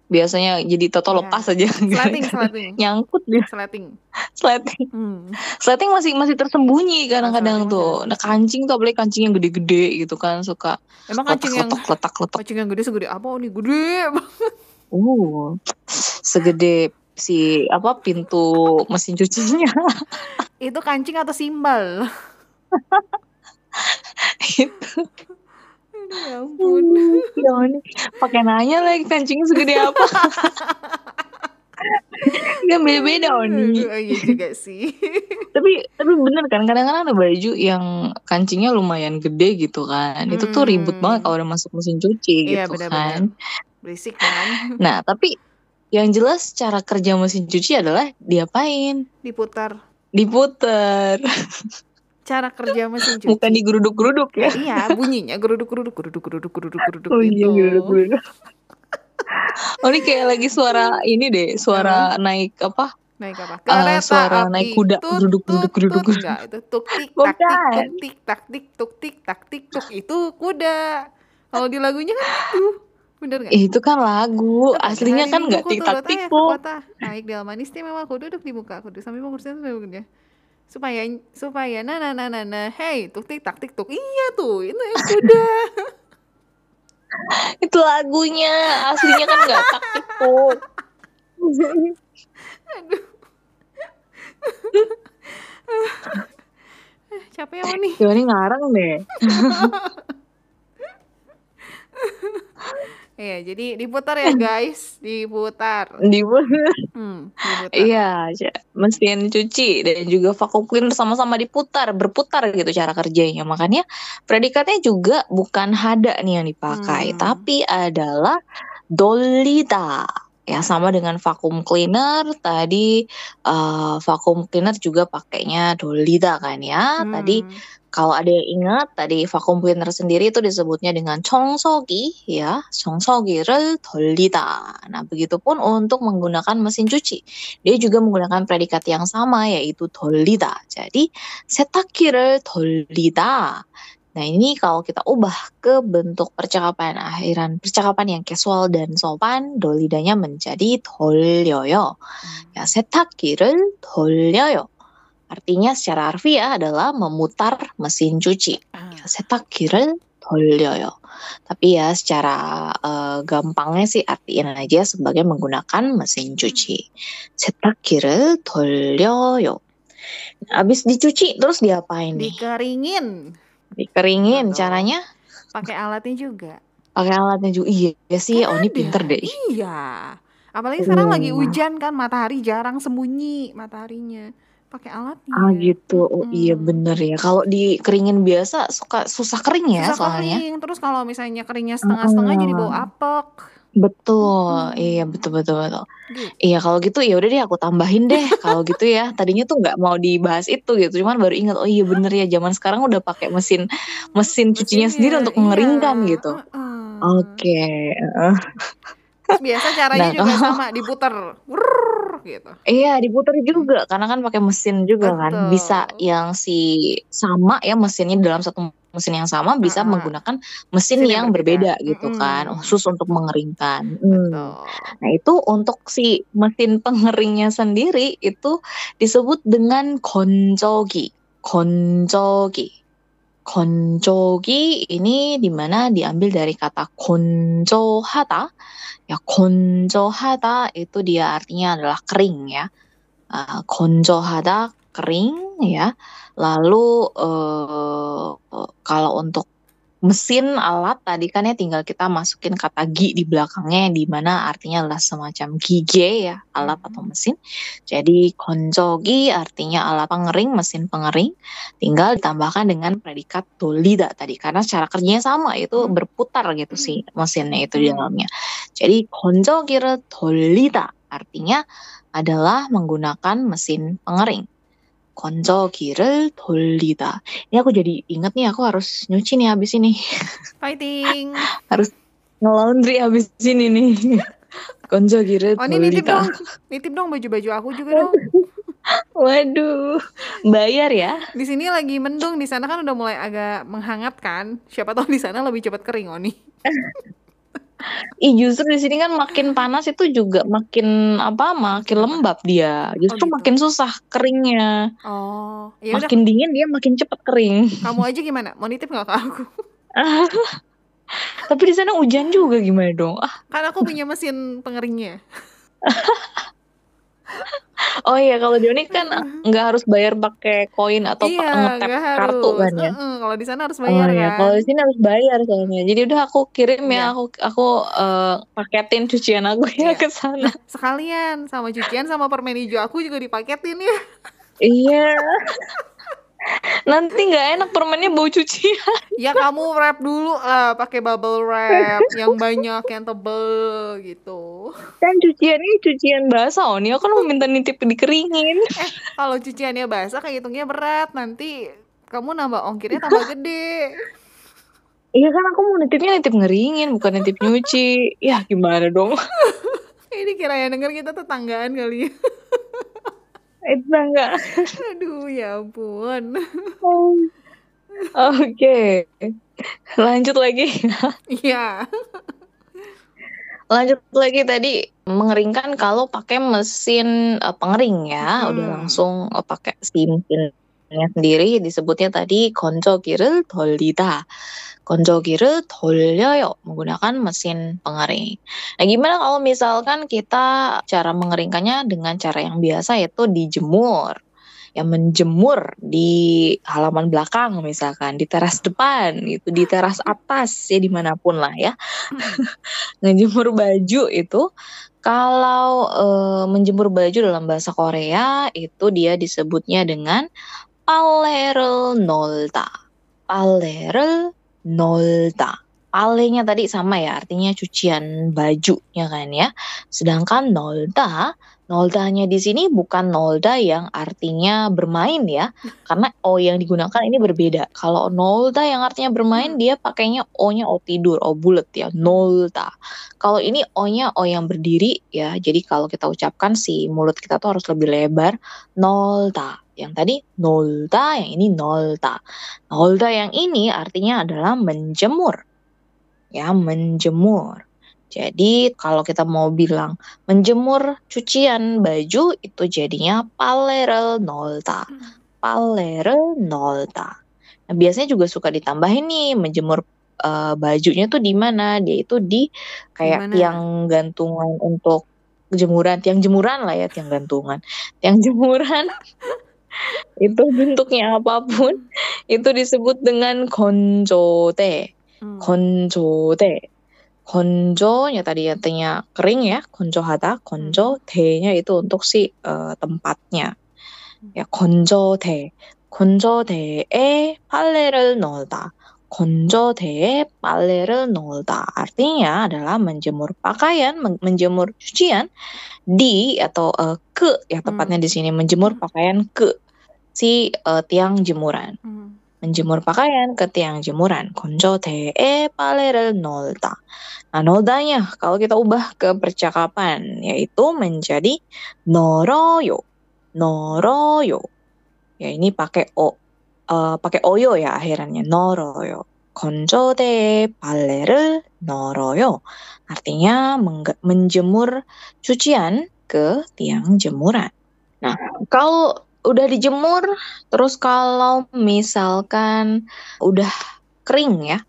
Biasanya jadi toto Ya. lepas aja Slating, slating, nyangkut dia slating. sleting. Hmm. Sleting masih masih tersembunyi kadang-kadang Sleting tuh. Nah, kancing tuh apalagi kancing yang gede-gede gitu kan suka Emang kancing yang letak-letak letak-letak. kancing yang gede segede apa oh, nih? Gede banget. Uh, segede si apa pintu mesin cucinya Itu kancing atau simbal? itu. Aduh, ya ampun. Ya ini pakai nanya lagi kancingnya segede apa? Kan beda-beda Oni. Aduh, iya juga sih. Tapi tapi bener kan kadang-kadang ada baju yang kancingnya lumayan gede gitu kan. Itu tuh ribet Hmm. banget kalau udah masuk mesin cuci Iya, gitu benar-benar. kan. Berisik kan? Nah, tapi yang jelas cara kerja mesin cuci adalah diapain? Diputar. Diputer, Cara kerja mesin cuci. bukan digeruduk-geruduk ya. Iya, bunyinya geruduk geruduk geruduk geruduk geruduk geruduk Oh iya, gitu. geruduk-geruduk. Oh ini kayak lagi suara ini deh, suara naik apa? Naik apa? Eh, Kereta suara api. naik kuda. Tut, Geruduk, tut, geruduk, geruduk, tut. geruduk. Enggak, itu tuk tik tak tik tak tik tuk tik tak tik tuk itu kuda. Kalau di lagunya kan itu. Bener nggak? Itu kan lagu, Pada aslinya hari kan nggak tik tak tik. Naik delman istimewa ku duduk di muka ku sambil mengurusin sebelumnya. Supaya supaya na na na na na hey tuk tik tak tik tuk iya tuh itu yang kuda. Itu lagunya, aslinya kan nggak tak tik tuh. Capek apa nih? Gimana ngarang deh. Iya, jadi diputar ya guys, diputar. Diputer. Hmm, diputar. Iya, mesin cuci dan juga vacuum cleaner sama-sama diputar, berputar gitu cara kerjanya. Makanya predikatnya juga bukan hada nih yang dipakai, Hmm. tapi adalah dolida. Ya sama dengan vacuum cleaner tadi eh, vacuum cleaner juga pakainya dolida kan ya. Tadi Hmm. kalau ada yang ingat tadi vacuum cleaner sendiri itu disebutnya dengan 청소기 ya, 청소기를 돌리다. Nah, begitupun untuk menggunakan mesin cuci. Dia juga menggunakan predikat yang sama yaitu 돌리다. Jadi 세탁기를 돌리다. Nah, ini kalau kita ubah ke bentuk percakapan akhiran, percakapan yang casual dan sopan, dolidanya menjadi 돌려요. Ya, 세탁기를 돌려요. Artinya secara harfiah adalah memutar mesin cuci. Ah, 세탁기를 돌려요. Tapi ya secara eh, gampangnya sih artiin aja sebagai menggunakan mesin cuci. 세탁기를 돌려요. Habis dicuci terus diapain nih? dikeringin Dikeringin Betul. caranya pakai alatnya juga. pakai alatnya juga. Iya sih, Kan oh ini ada. pinter deh. Iya. Apalagi sekarang lagi Hmm. hujan kan, matahari jarang sembunyi mataharinya. Pakai alatnya. Ah gitu, oh iya Mm-mm. bener ya. Kalau dikeringin biasa suka susah kering ya Susah soalnya. kering. Terus kalau misalnya keringnya setengah-setengah jadi bau apek. Betul, Mhm. iya betul betul betul. Gitu. Iya kalau gitu ya udah deh aku tambahin deh kalau gitu ya. Tadinya tuh nggak mau dibahas itu gitu, cuman baru ingat oh iya bener ya zaman sekarang udah pakai mesin mesin cucinya sendiri untuk mengeringkan iya, gitu. heeh. Oke. Terus biasa caranya Nah, juga sama diputer, gitu. Iya diputer juga karena kan pakai mesin juga kan. Bisa Betul. yang si sama ya mesinnya dalam satu mesin yang sama bisa Heeh. menggunakan mesin Mesin yang yang berbeda, berbeda gitu kan, mhm. khusus untuk mengeringkan. Mmm. Betul. Nah itu untuk si mesin pengeringnya sendiri itu disebut dengan 건조 konjogi ini di mana diambil dari kata konjohata. Ya konjohata itu dia artinya adalah kering ya. Uh, konjohata kering ya. Lalu uh, kalau untuk mesin alat tadi kan ya tinggal kita masukin kata gi di belakangnya di mana artinya adalah semacam gige ya alat atau hmm. mesin. Jadi konjogi artinya alat pengering, mesin pengering. Tinggal ditambahkan dengan predikat tolida tadi karena cara kerjanya sama itu hmm. berputar gitu sih hmm. mesinnya itu di dalamnya. Jadi konjogi tolida artinya adalah menggunakan mesin pengering. 건조기를 돌리다. Ini aku jadi inget nih aku harus nyuci nih habis ini. Fighting. Harus nge-laundry habis ini nih. 건조기를 Oh, ini nitip 돌리다. dong. Nitip dong baju-baju aku juga dong. Waduh, bayar ya? Di sini lagi mendung, di sana kan udah mulai agak menghangat kan. Siapa tahu di sana lebih cepat kering, Oni. Ih, justru di sini kan makin panas itu juga makin apa, makin lembab dia. Oh, Justru gitu. makin susah keringnya. Oh, ya udah Makin dingin dia makin cepat kering. kamu aja gimana? Mau nitip nggak ke aku? Tapi di sana hujan juga gimana dong? Ah, Kan aku punya mesin pengeringnya. oh iya kalau di Unik kan nggak harus bayar pakai koin atau Iya, ngetap kartu harus. kan ya? Heeh, kalau di sana harus Oh bayar iya, kan. kalau di sini harus bayar soalnya. Jadi udah aku kirim Iya. ya, aku aku eh, paketin cucian aku ya Iya. ke sana. Nah, sekalian sama cucian sama permen hijau aku juga dipaketin ya. Iya. Nanti nggak enak permennya bau cucian. Ya kamu wrap dulu lah pakai bubble wrap yang banyak yang tebel gitu. Kan cuciannya cucian basah, oh nih aku kan mau minta nitip dikeringin. Kalau cuciannya basah kayak hitungnya berat, nanti kamu nambah ongkirnya tambah gede. Iya kan aku mau nitipnya nitip ngeringin, bukan nitip nyuci. Ya gimana dong? Ini kira yang denger kita tetanggaan kali ya. Itu enggak. Aduh ya ampun. Oke. Okay. Lanjut lagi. Iya. Lanjut lagi tadi mengeringkan kalau pakai mesin uh, pengering ya, hmm. udah langsung uh, pakai steam sendiri disebutnya tadi konco kiril Tolita konjogiru dolyoyo menggunakan mesin pengering. Nah, gimana kalau misalkan kita cara mengeringkannya dengan cara yang biasa yaitu dijemur. Ya menjemur di halaman belakang misalkan, di teras depan gitu, di teras atas ya di mana pun lah ya. Hmm. Ngejemur baju itu kalau e, menjemur baju dalam bahasa Korea itu dia disebutnya dengan palerel nolta. Palerel nolta. Alenya tadi sama ya, artinya cucian bajunya kan ya. Sedangkan nolta, noldanya di sini bukan Nolta yang artinya bermain ya, karena o yang digunakan ini berbeda. Kalau Nolta yang artinya bermain, hmm. dia pakainya o-nya o tidur, o bulat ya, Nolta. Kalau ini o-nya o yang berdiri ya, jadi kalau kita ucapkan si mulut kita tuh harus lebih lebar, Nolta. Yang tadi nolta, yang ini nolta. Nolta yang ini artinya adalah menjemur. Ya, menjemur. Jadi kalau kita mau bilang menjemur cucian baju itu jadinya palere nolta. Hmm. Palere nolta. Nah, biasanya juga suka ditambahin nih menjemur uh, bajunya tuh di mana? Dia itu di kayak di mana? tiang gantungan untuk jemuran, tiang jemuran lah ya, tiang gantungan. Tiang jemuran itu bentuknya apapun itu disebut dengan konjote. Hmm. 건조대. 건조nya tadi artinya kering ya, 건조하다. 건조, 대nya itu untuk si eh, tempatnya. Ya, 건조대. 건조대에 빨래를 넣다. 건조대에 빨래를 넣다. Artinya adalah menjemur pakaian, men- menjemur cucian di atau eh, ke ya tepatnya di sini menjemur Hmm. pakaian ke si uh, tiang jemuran. Hmm. Menjemur pakaian ke tiang jemuran. Konjo te e palerel nolta. Nah, noldanya kalau kita ubah ke percakapan yaitu menjadi noroyo. Noroyo. Ya ini pakai o. Uh, pakai oyo ya akhirannya noroyo. Konjo te palerel noroyo. Artinya menjemur cucian ke tiang jemuran. Nah, kalau udah dijemur, terus kalau misalkan udah kering ya,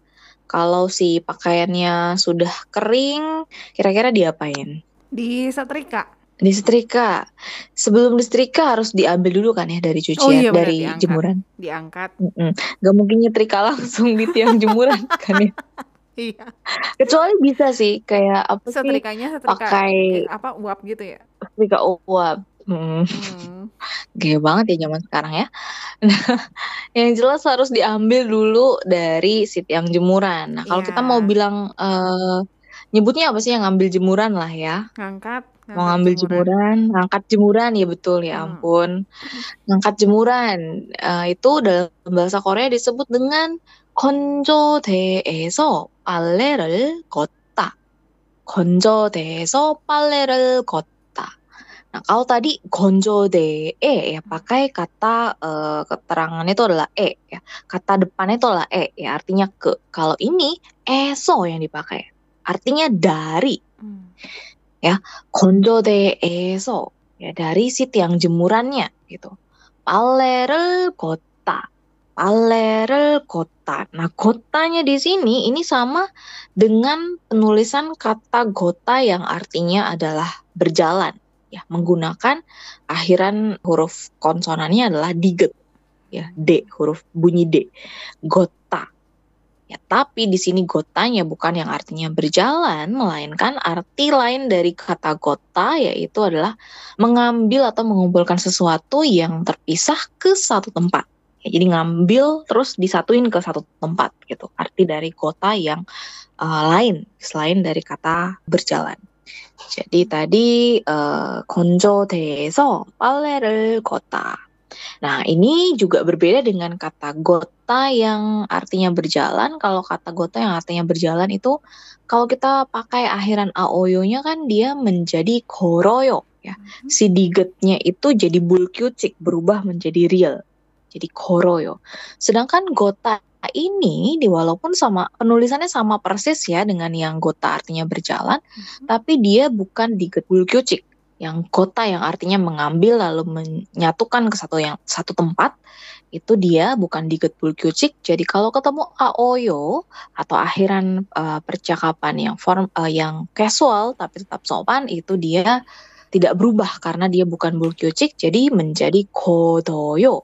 kalau si pakaiannya sudah kering, kira-kira diapain? Di setrika. Disetrika. Sebelum disetrika harus diambil dulu kan ya dari cucian, Oh iya, dari diangkat. jemuran. Diangkat. Mm-mm. Gak mungkin nyetrika langsung di tiang jemuran kan ya. Iya. Kecuali bisa sih kayak apa sih Setrikanya setrika pakai apa uap gitu ya. setrika uap. Hmm. Hmm Gaya banget ya zaman sekarang ya. Nah, yang jelas harus diambil dulu dari si tiang jemuran. Nah, kalau kita Iya. mau bilang eh nyebutnya apa sih yang ngambil jemuran lah ya? Ngangkat, Mau ngangkat ngambil jemuran. jemuran, ngangkat jemuran ya betul ya Hmm. ampun. Ngangkat jemuran eh, itu dalam bahasa Korea disebut dengan 건조대에서 빨래를 걷다. 건조대에서 빨래를 걷다. Nah, kalau tadi gonjode e ya pakai kata e, keterangannya itu adalah e ya. Kata depannya itu adalah e ya, artinya ke. Kalau ini eso yang dipakai. Artinya dari. Hmm. Ya, gonjode eso ya dari si tiang jemurannya gitu. Palerel kota. Palerel kota. Nah, kotanya di sini ini sama dengan penulisan kata gota yang artinya adalah berjalan ya, menggunakan akhiran huruf konsonannya adalah diget ya, d huruf bunyi d. Gota. Ya, tapi di sini gotanya bukan yang artinya berjalan, melainkan arti lain dari kata gota yaitu adalah mengambil atau mengumpulkan sesuatu yang terpisah ke satu tempat. Ya, jadi ngambil terus disatuin ke satu tempat gitu. Arti dari kota yang uh, lain selain dari kata berjalan. Jadi tadi uh, 건조대에서 빨래를 걷다. Nah, ini juga berbeda dengan kata gota yang artinya berjalan. Kalau kata gota yang artinya berjalan itu kalau kita pakai akhiran aoyo-nya kan dia menjadi koroyo ya. Mhm. Si digetnya itu jadi bulkyucik berubah menjadi real. Jadi koroyo. Sedangkan gota ini di walaupun sama penulisannya sama persis ya dengan yang gota artinya berjalan, Mhm. tapi dia bukan diget bulkyucik yang kota yang artinya mengambil lalu menyatukan ke satu yang satu tempat itu dia bukan diget bulkyucik jadi kalau ketemu aoyo atau akhiran uh, percakapan yang form uh, yang casual tapi tetap sopan itu dia tidak berubah karena dia bukan bulkyucik jadi menjadi kodoyo.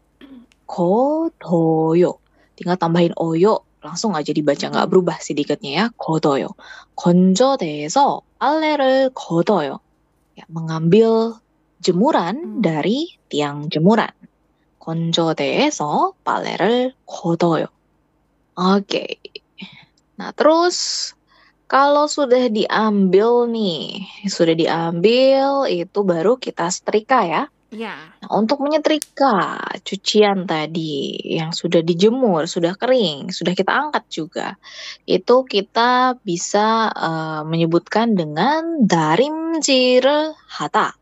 Kodoyo tinggal tambahin oyo langsung aja dibaca. Nggak berubah sedikitnya ya. Kodoyo konjo deso ale를 kodoyo ya, mengambil jemuran hmm. dari tiang jemuran. Konjo deso pale를 kodoyo oke. Nah terus kalau sudah diambil nih sudah diambil itu baru kita setrika ya. Ya. Nah, untuk menyetrika cucian tadi yang sudah dijemur, sudah kering, sudah kita angkat juga, itu kita bisa uh, menyebutkan dengan darim jiril hata.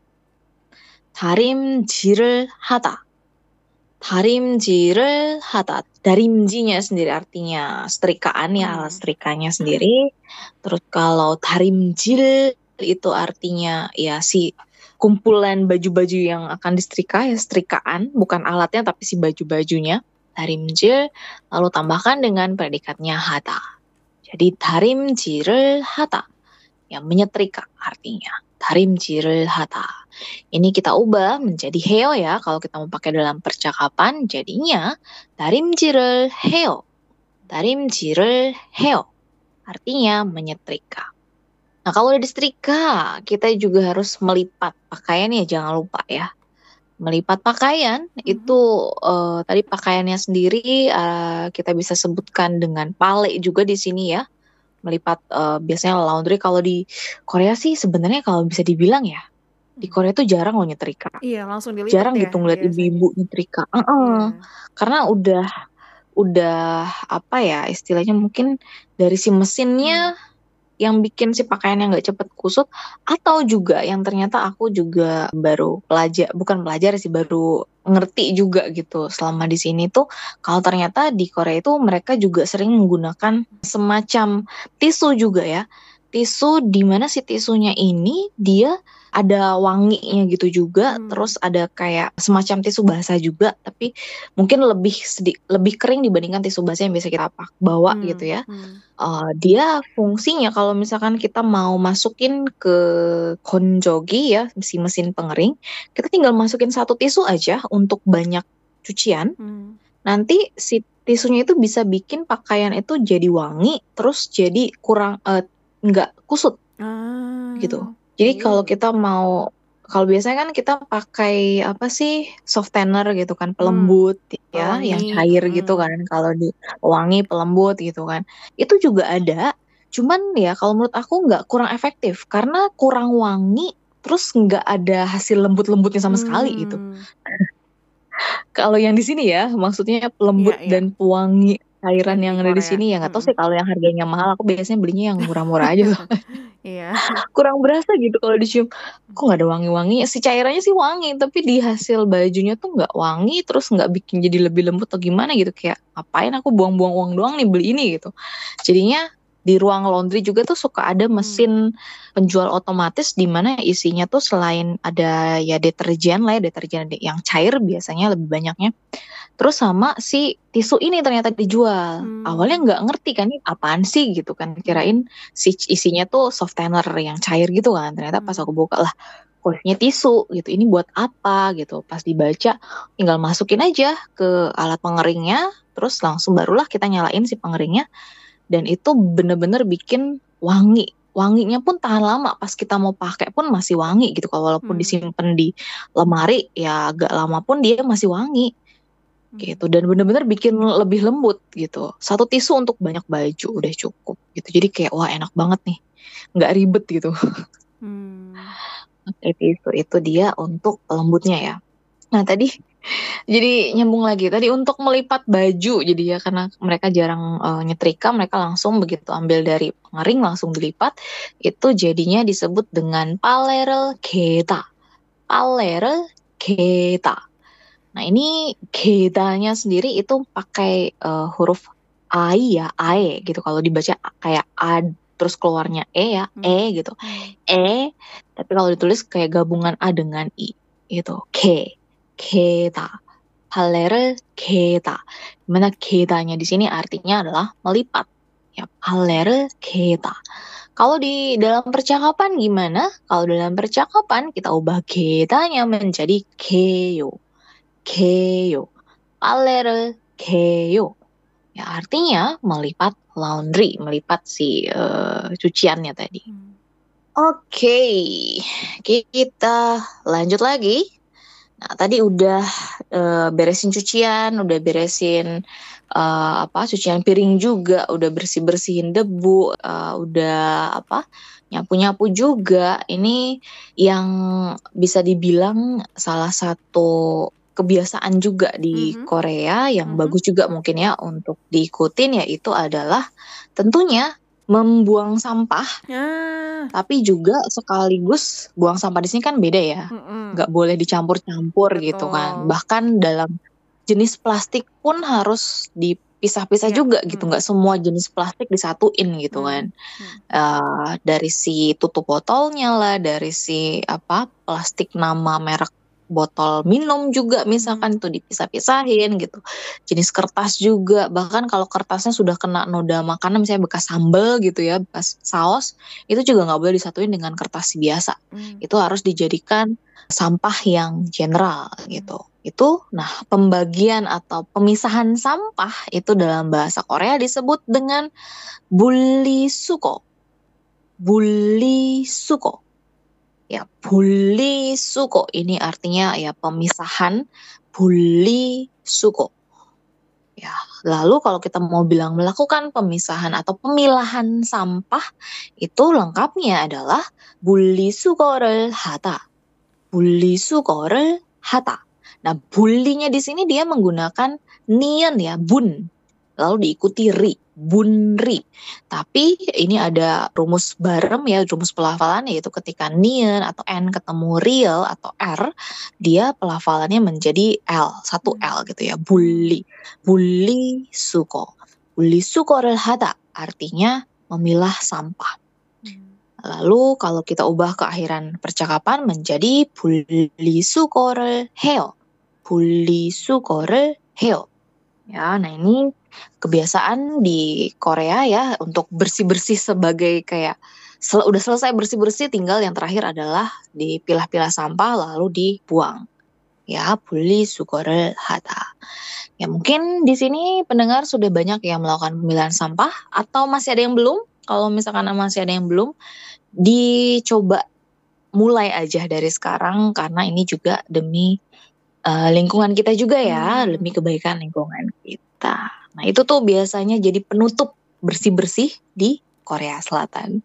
Darim hata. Darim jiril hata. Darimjinya sendiri artinya setrikaan ya, hmm. setrikanya hmm. sendiri. Terus kalau darimjil itu artinya ya si kumpulan baju-baju yang akan disetrika ya setrikaan bukan alatnya tapi si baju-bajunya darimjil lalu tambahkan dengan predikatnya hata jadi darimjil을 하다 yang menyetrika artinya darimjil을 하다 ini kita ubah menjadi heo ya kalau kita mau pakai dalam percakapan jadinya darimjil을 해요 darimjil을 해요 artinya menyetrika Nah, kalau udah disetrika, kita juga harus melipat pakaian ya, jangan lupa ya. melipat pakaian Mhm. itu eh, tadi pakaiannya sendiri eh, kita bisa sebutkan dengan pale juga di sini ya. Melipat eh, biasanya laundry kalau di Korea sih sebenarnya kalau bisa dibilang ya di Korea itu jarang loh nyetrika. Iya, langsung dilipat Jarang ya gitu ngeliat ibu-ibu nyetrika. Iya. Karena udah udah apa ya istilahnya mungkin dari si mesinnya Hmm. Yang bikin si pakaiannya nggak cepet kusut atau juga yang ternyata aku juga baru pelajar bukan pelajar sih baru ngerti juga gitu selama di sini tuh kalau ternyata di Korea itu mereka juga sering menggunakan semacam tisu juga ya tisu di mana si tisunya ini dia ada wanginya gitu juga Hmm. terus ada kayak semacam tisu basah juga tapi mungkin lebih sedi lebih kering dibandingkan tisu basah yang biasa kita pak bawa Hmm, gitu ya hmm. Uh, dia fungsinya kalau misalkan kita mau masukin ke konjogi ya si mesin pengering kita tinggal masukin satu tisu aja untuk banyak cucian Hmm. nanti si tisunya itu bisa bikin pakaian itu jadi wangi terus jadi kurang eh, nggak kusut Ah, gitu jadi iya. kalau kita mau kalau biasanya kan kita pakai apa sih soft tanner gitu kan pelembut ya yang Pewangi, cair gitu hmm. kan kalau di wangi pelembut gitu kan itu juga ada cuman ya kalau menurut aku nggak kurang efektif karena kurang wangi terus nggak ada hasil lembut-lembutnya sama sekali gitu Hmm. kalau yang di sini ya maksudnya pelembut Iya, iya. dan pewangi cairan Yang ada di sini ya nggak tahu sih kalau yang harganya mahal aku biasanya belinya yang murah-murah aja Iya. kurang berasa gitu kalau dicium. Kok nggak ada wangi-wangi? Si cairannya sih wangi tapi di hasil bajunya tuh nggak wangi terus nggak bikin jadi lebih lembut atau gimana gitu. Kayak apain aku buang-buang uang doang nih beli ini? gitu. Jadinya di ruang laundry juga tuh suka ada Hmm. mesin penjual otomatis di mana isinya tuh selain ada ya deterjen lah ya deterjen yang cair biasanya lebih banyaknya terus sama si tisu ini ternyata dijual Hmm. awalnya nggak ngerti kan ini apaan sih gitu kan kirain si isinya tuh soft tanner yang cair gitu kan ternyata pas Hmm. aku buka lah kok isinya tisu gitu ini buat apa gitu pas dibaca tinggal masukin aja ke alat pengeringnya terus langsung barulah kita nyalain si pengeringnya dan itu bener-bener bikin wangi. Wanginya pun tahan lama. Pas kita mau pakai pun masih wangi gitu. Kalau walaupun Hmm. disimpan di lemari ya agak lama pun dia masih wangi. Hmm. gitu. Dan bener-bener bikin lebih lembut gitu. Satu tisu untuk banyak baju udah cukup gitu. Jadi kayak wah enak banget nih. Nggak ribet gitu. Hmm. pakai tisu itu dia untuk lembutnya ya. Nah tadi jadi nyambung lagi tadi untuk melipat baju jadi ya karena mereka jarang eh, nyetrika mereka langsung begitu ambil dari pengering langsung dilipat itu jadinya disebut dengan palerel keta palerel keta Nah ini gedanya sendiri itu pakai eh, huruf ai ya, ae gitu. Kalau dibaca kayak a terus keluarnya e ya, Hmm. e gitu. Hmm. E tapi kalau ditulis kayak gabungan a dengan i itu ke keta. Palere keta. Di mana ketanya di sini artinya adalah melipat. Ya, palere keta. Kalau di dalam percakapan gimana? Kalau dalam percakapan kita ubah ketanya menjadi keyo. keyo. Palere keyo. Ya artinya melipat laundry, melipat si eh, cuciannya tadi. Hmm. Oke, kita lanjut lagi. Nah, tadi udah eh, beresin cucian, udah beresin eh, apa cucian piring juga, udah bersih-bersihin debu, eh, udah apa nyapu-nyapu juga. Ini yang bisa dibilang salah satu kebiasaan juga di Mhm. Korea yang Mhm. bagus juga mungkin ya untuk diikutin yaitu adalah tentunya membuang sampah Ah. tapi juga sekaligus buang sampah di sini kan beda ya Mm-mm. nggak boleh dicampur-campur gitu kan bahkan dalam jenis plastik pun harus dipisah-pisah Iya, juga gitu mm. nggak semua jenis plastik disatuin gitu Hmm, kan hmm. Eh, dari si tutup botolnya lah dari si apa plastik nama merek botol minum juga misalkan itu dipisah-pisahin gitu. Jenis kertas juga. Bahkan kalau kertasnya sudah kena noda makanan misalnya bekas sambal gitu ya bekas saus itu juga nggak boleh disatuin dengan kertas biasa. Hmm. itu harus dijadikan sampah yang general gitu. Itu nah pembagian atau pemisahan sampah itu dalam bahasa Korea disebut dengan bulisuko bulisuko Ya, bully suko ini artinya ya pemisahan bully suko. Ya, lalu kalau kita mau bilang melakukan pemisahan atau pemilahan sampah itu lengkapnya adalah bully suko를 hata. Bully suko를 hata. Nah, bullynya di sini dia menggunakan nian ya, bun. Lalu diikuti ri bunri. Tapi ini ada rumus barem ya, rumus pelafalan yaitu ketika nian atau n ketemu real atau r, dia pelafalannya menjadi l, satu l gitu ya, bully. Bully suko. Bully suko hada artinya memilah sampah. Lalu kalau kita ubah ke akhiran percakapan menjadi bully sukorel heo. Bully sukorel heo. Ya, nah ini kebiasaan di Korea ya untuk bersih-bersih sebagai kayak sel udah selesai bersih-bersih tinggal yang terakhir adalah dipilah-pilah sampah lalu dibuang. Ya, bully sugorel hata. Ya mungkin di sini pendengar sudah banyak yang melakukan pemilahan sampah atau masih ada yang belum? Kalau misalkan masih ada yang belum, dicoba mulai aja dari sekarang karena ini juga demi uh, lingkungan kita juga ya, hmm. demi kebaikan lingkungan kita. Nah, itu tuh biasanya jadi penutup bersih-bersih di Korea Selatan.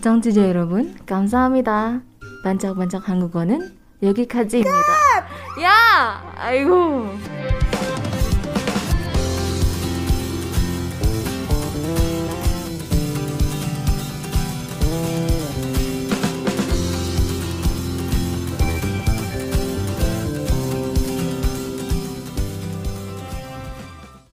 청취자 여러분, 감사합니다. 반짝반짝 한국어는 여기까지입니다. 야! 아이고.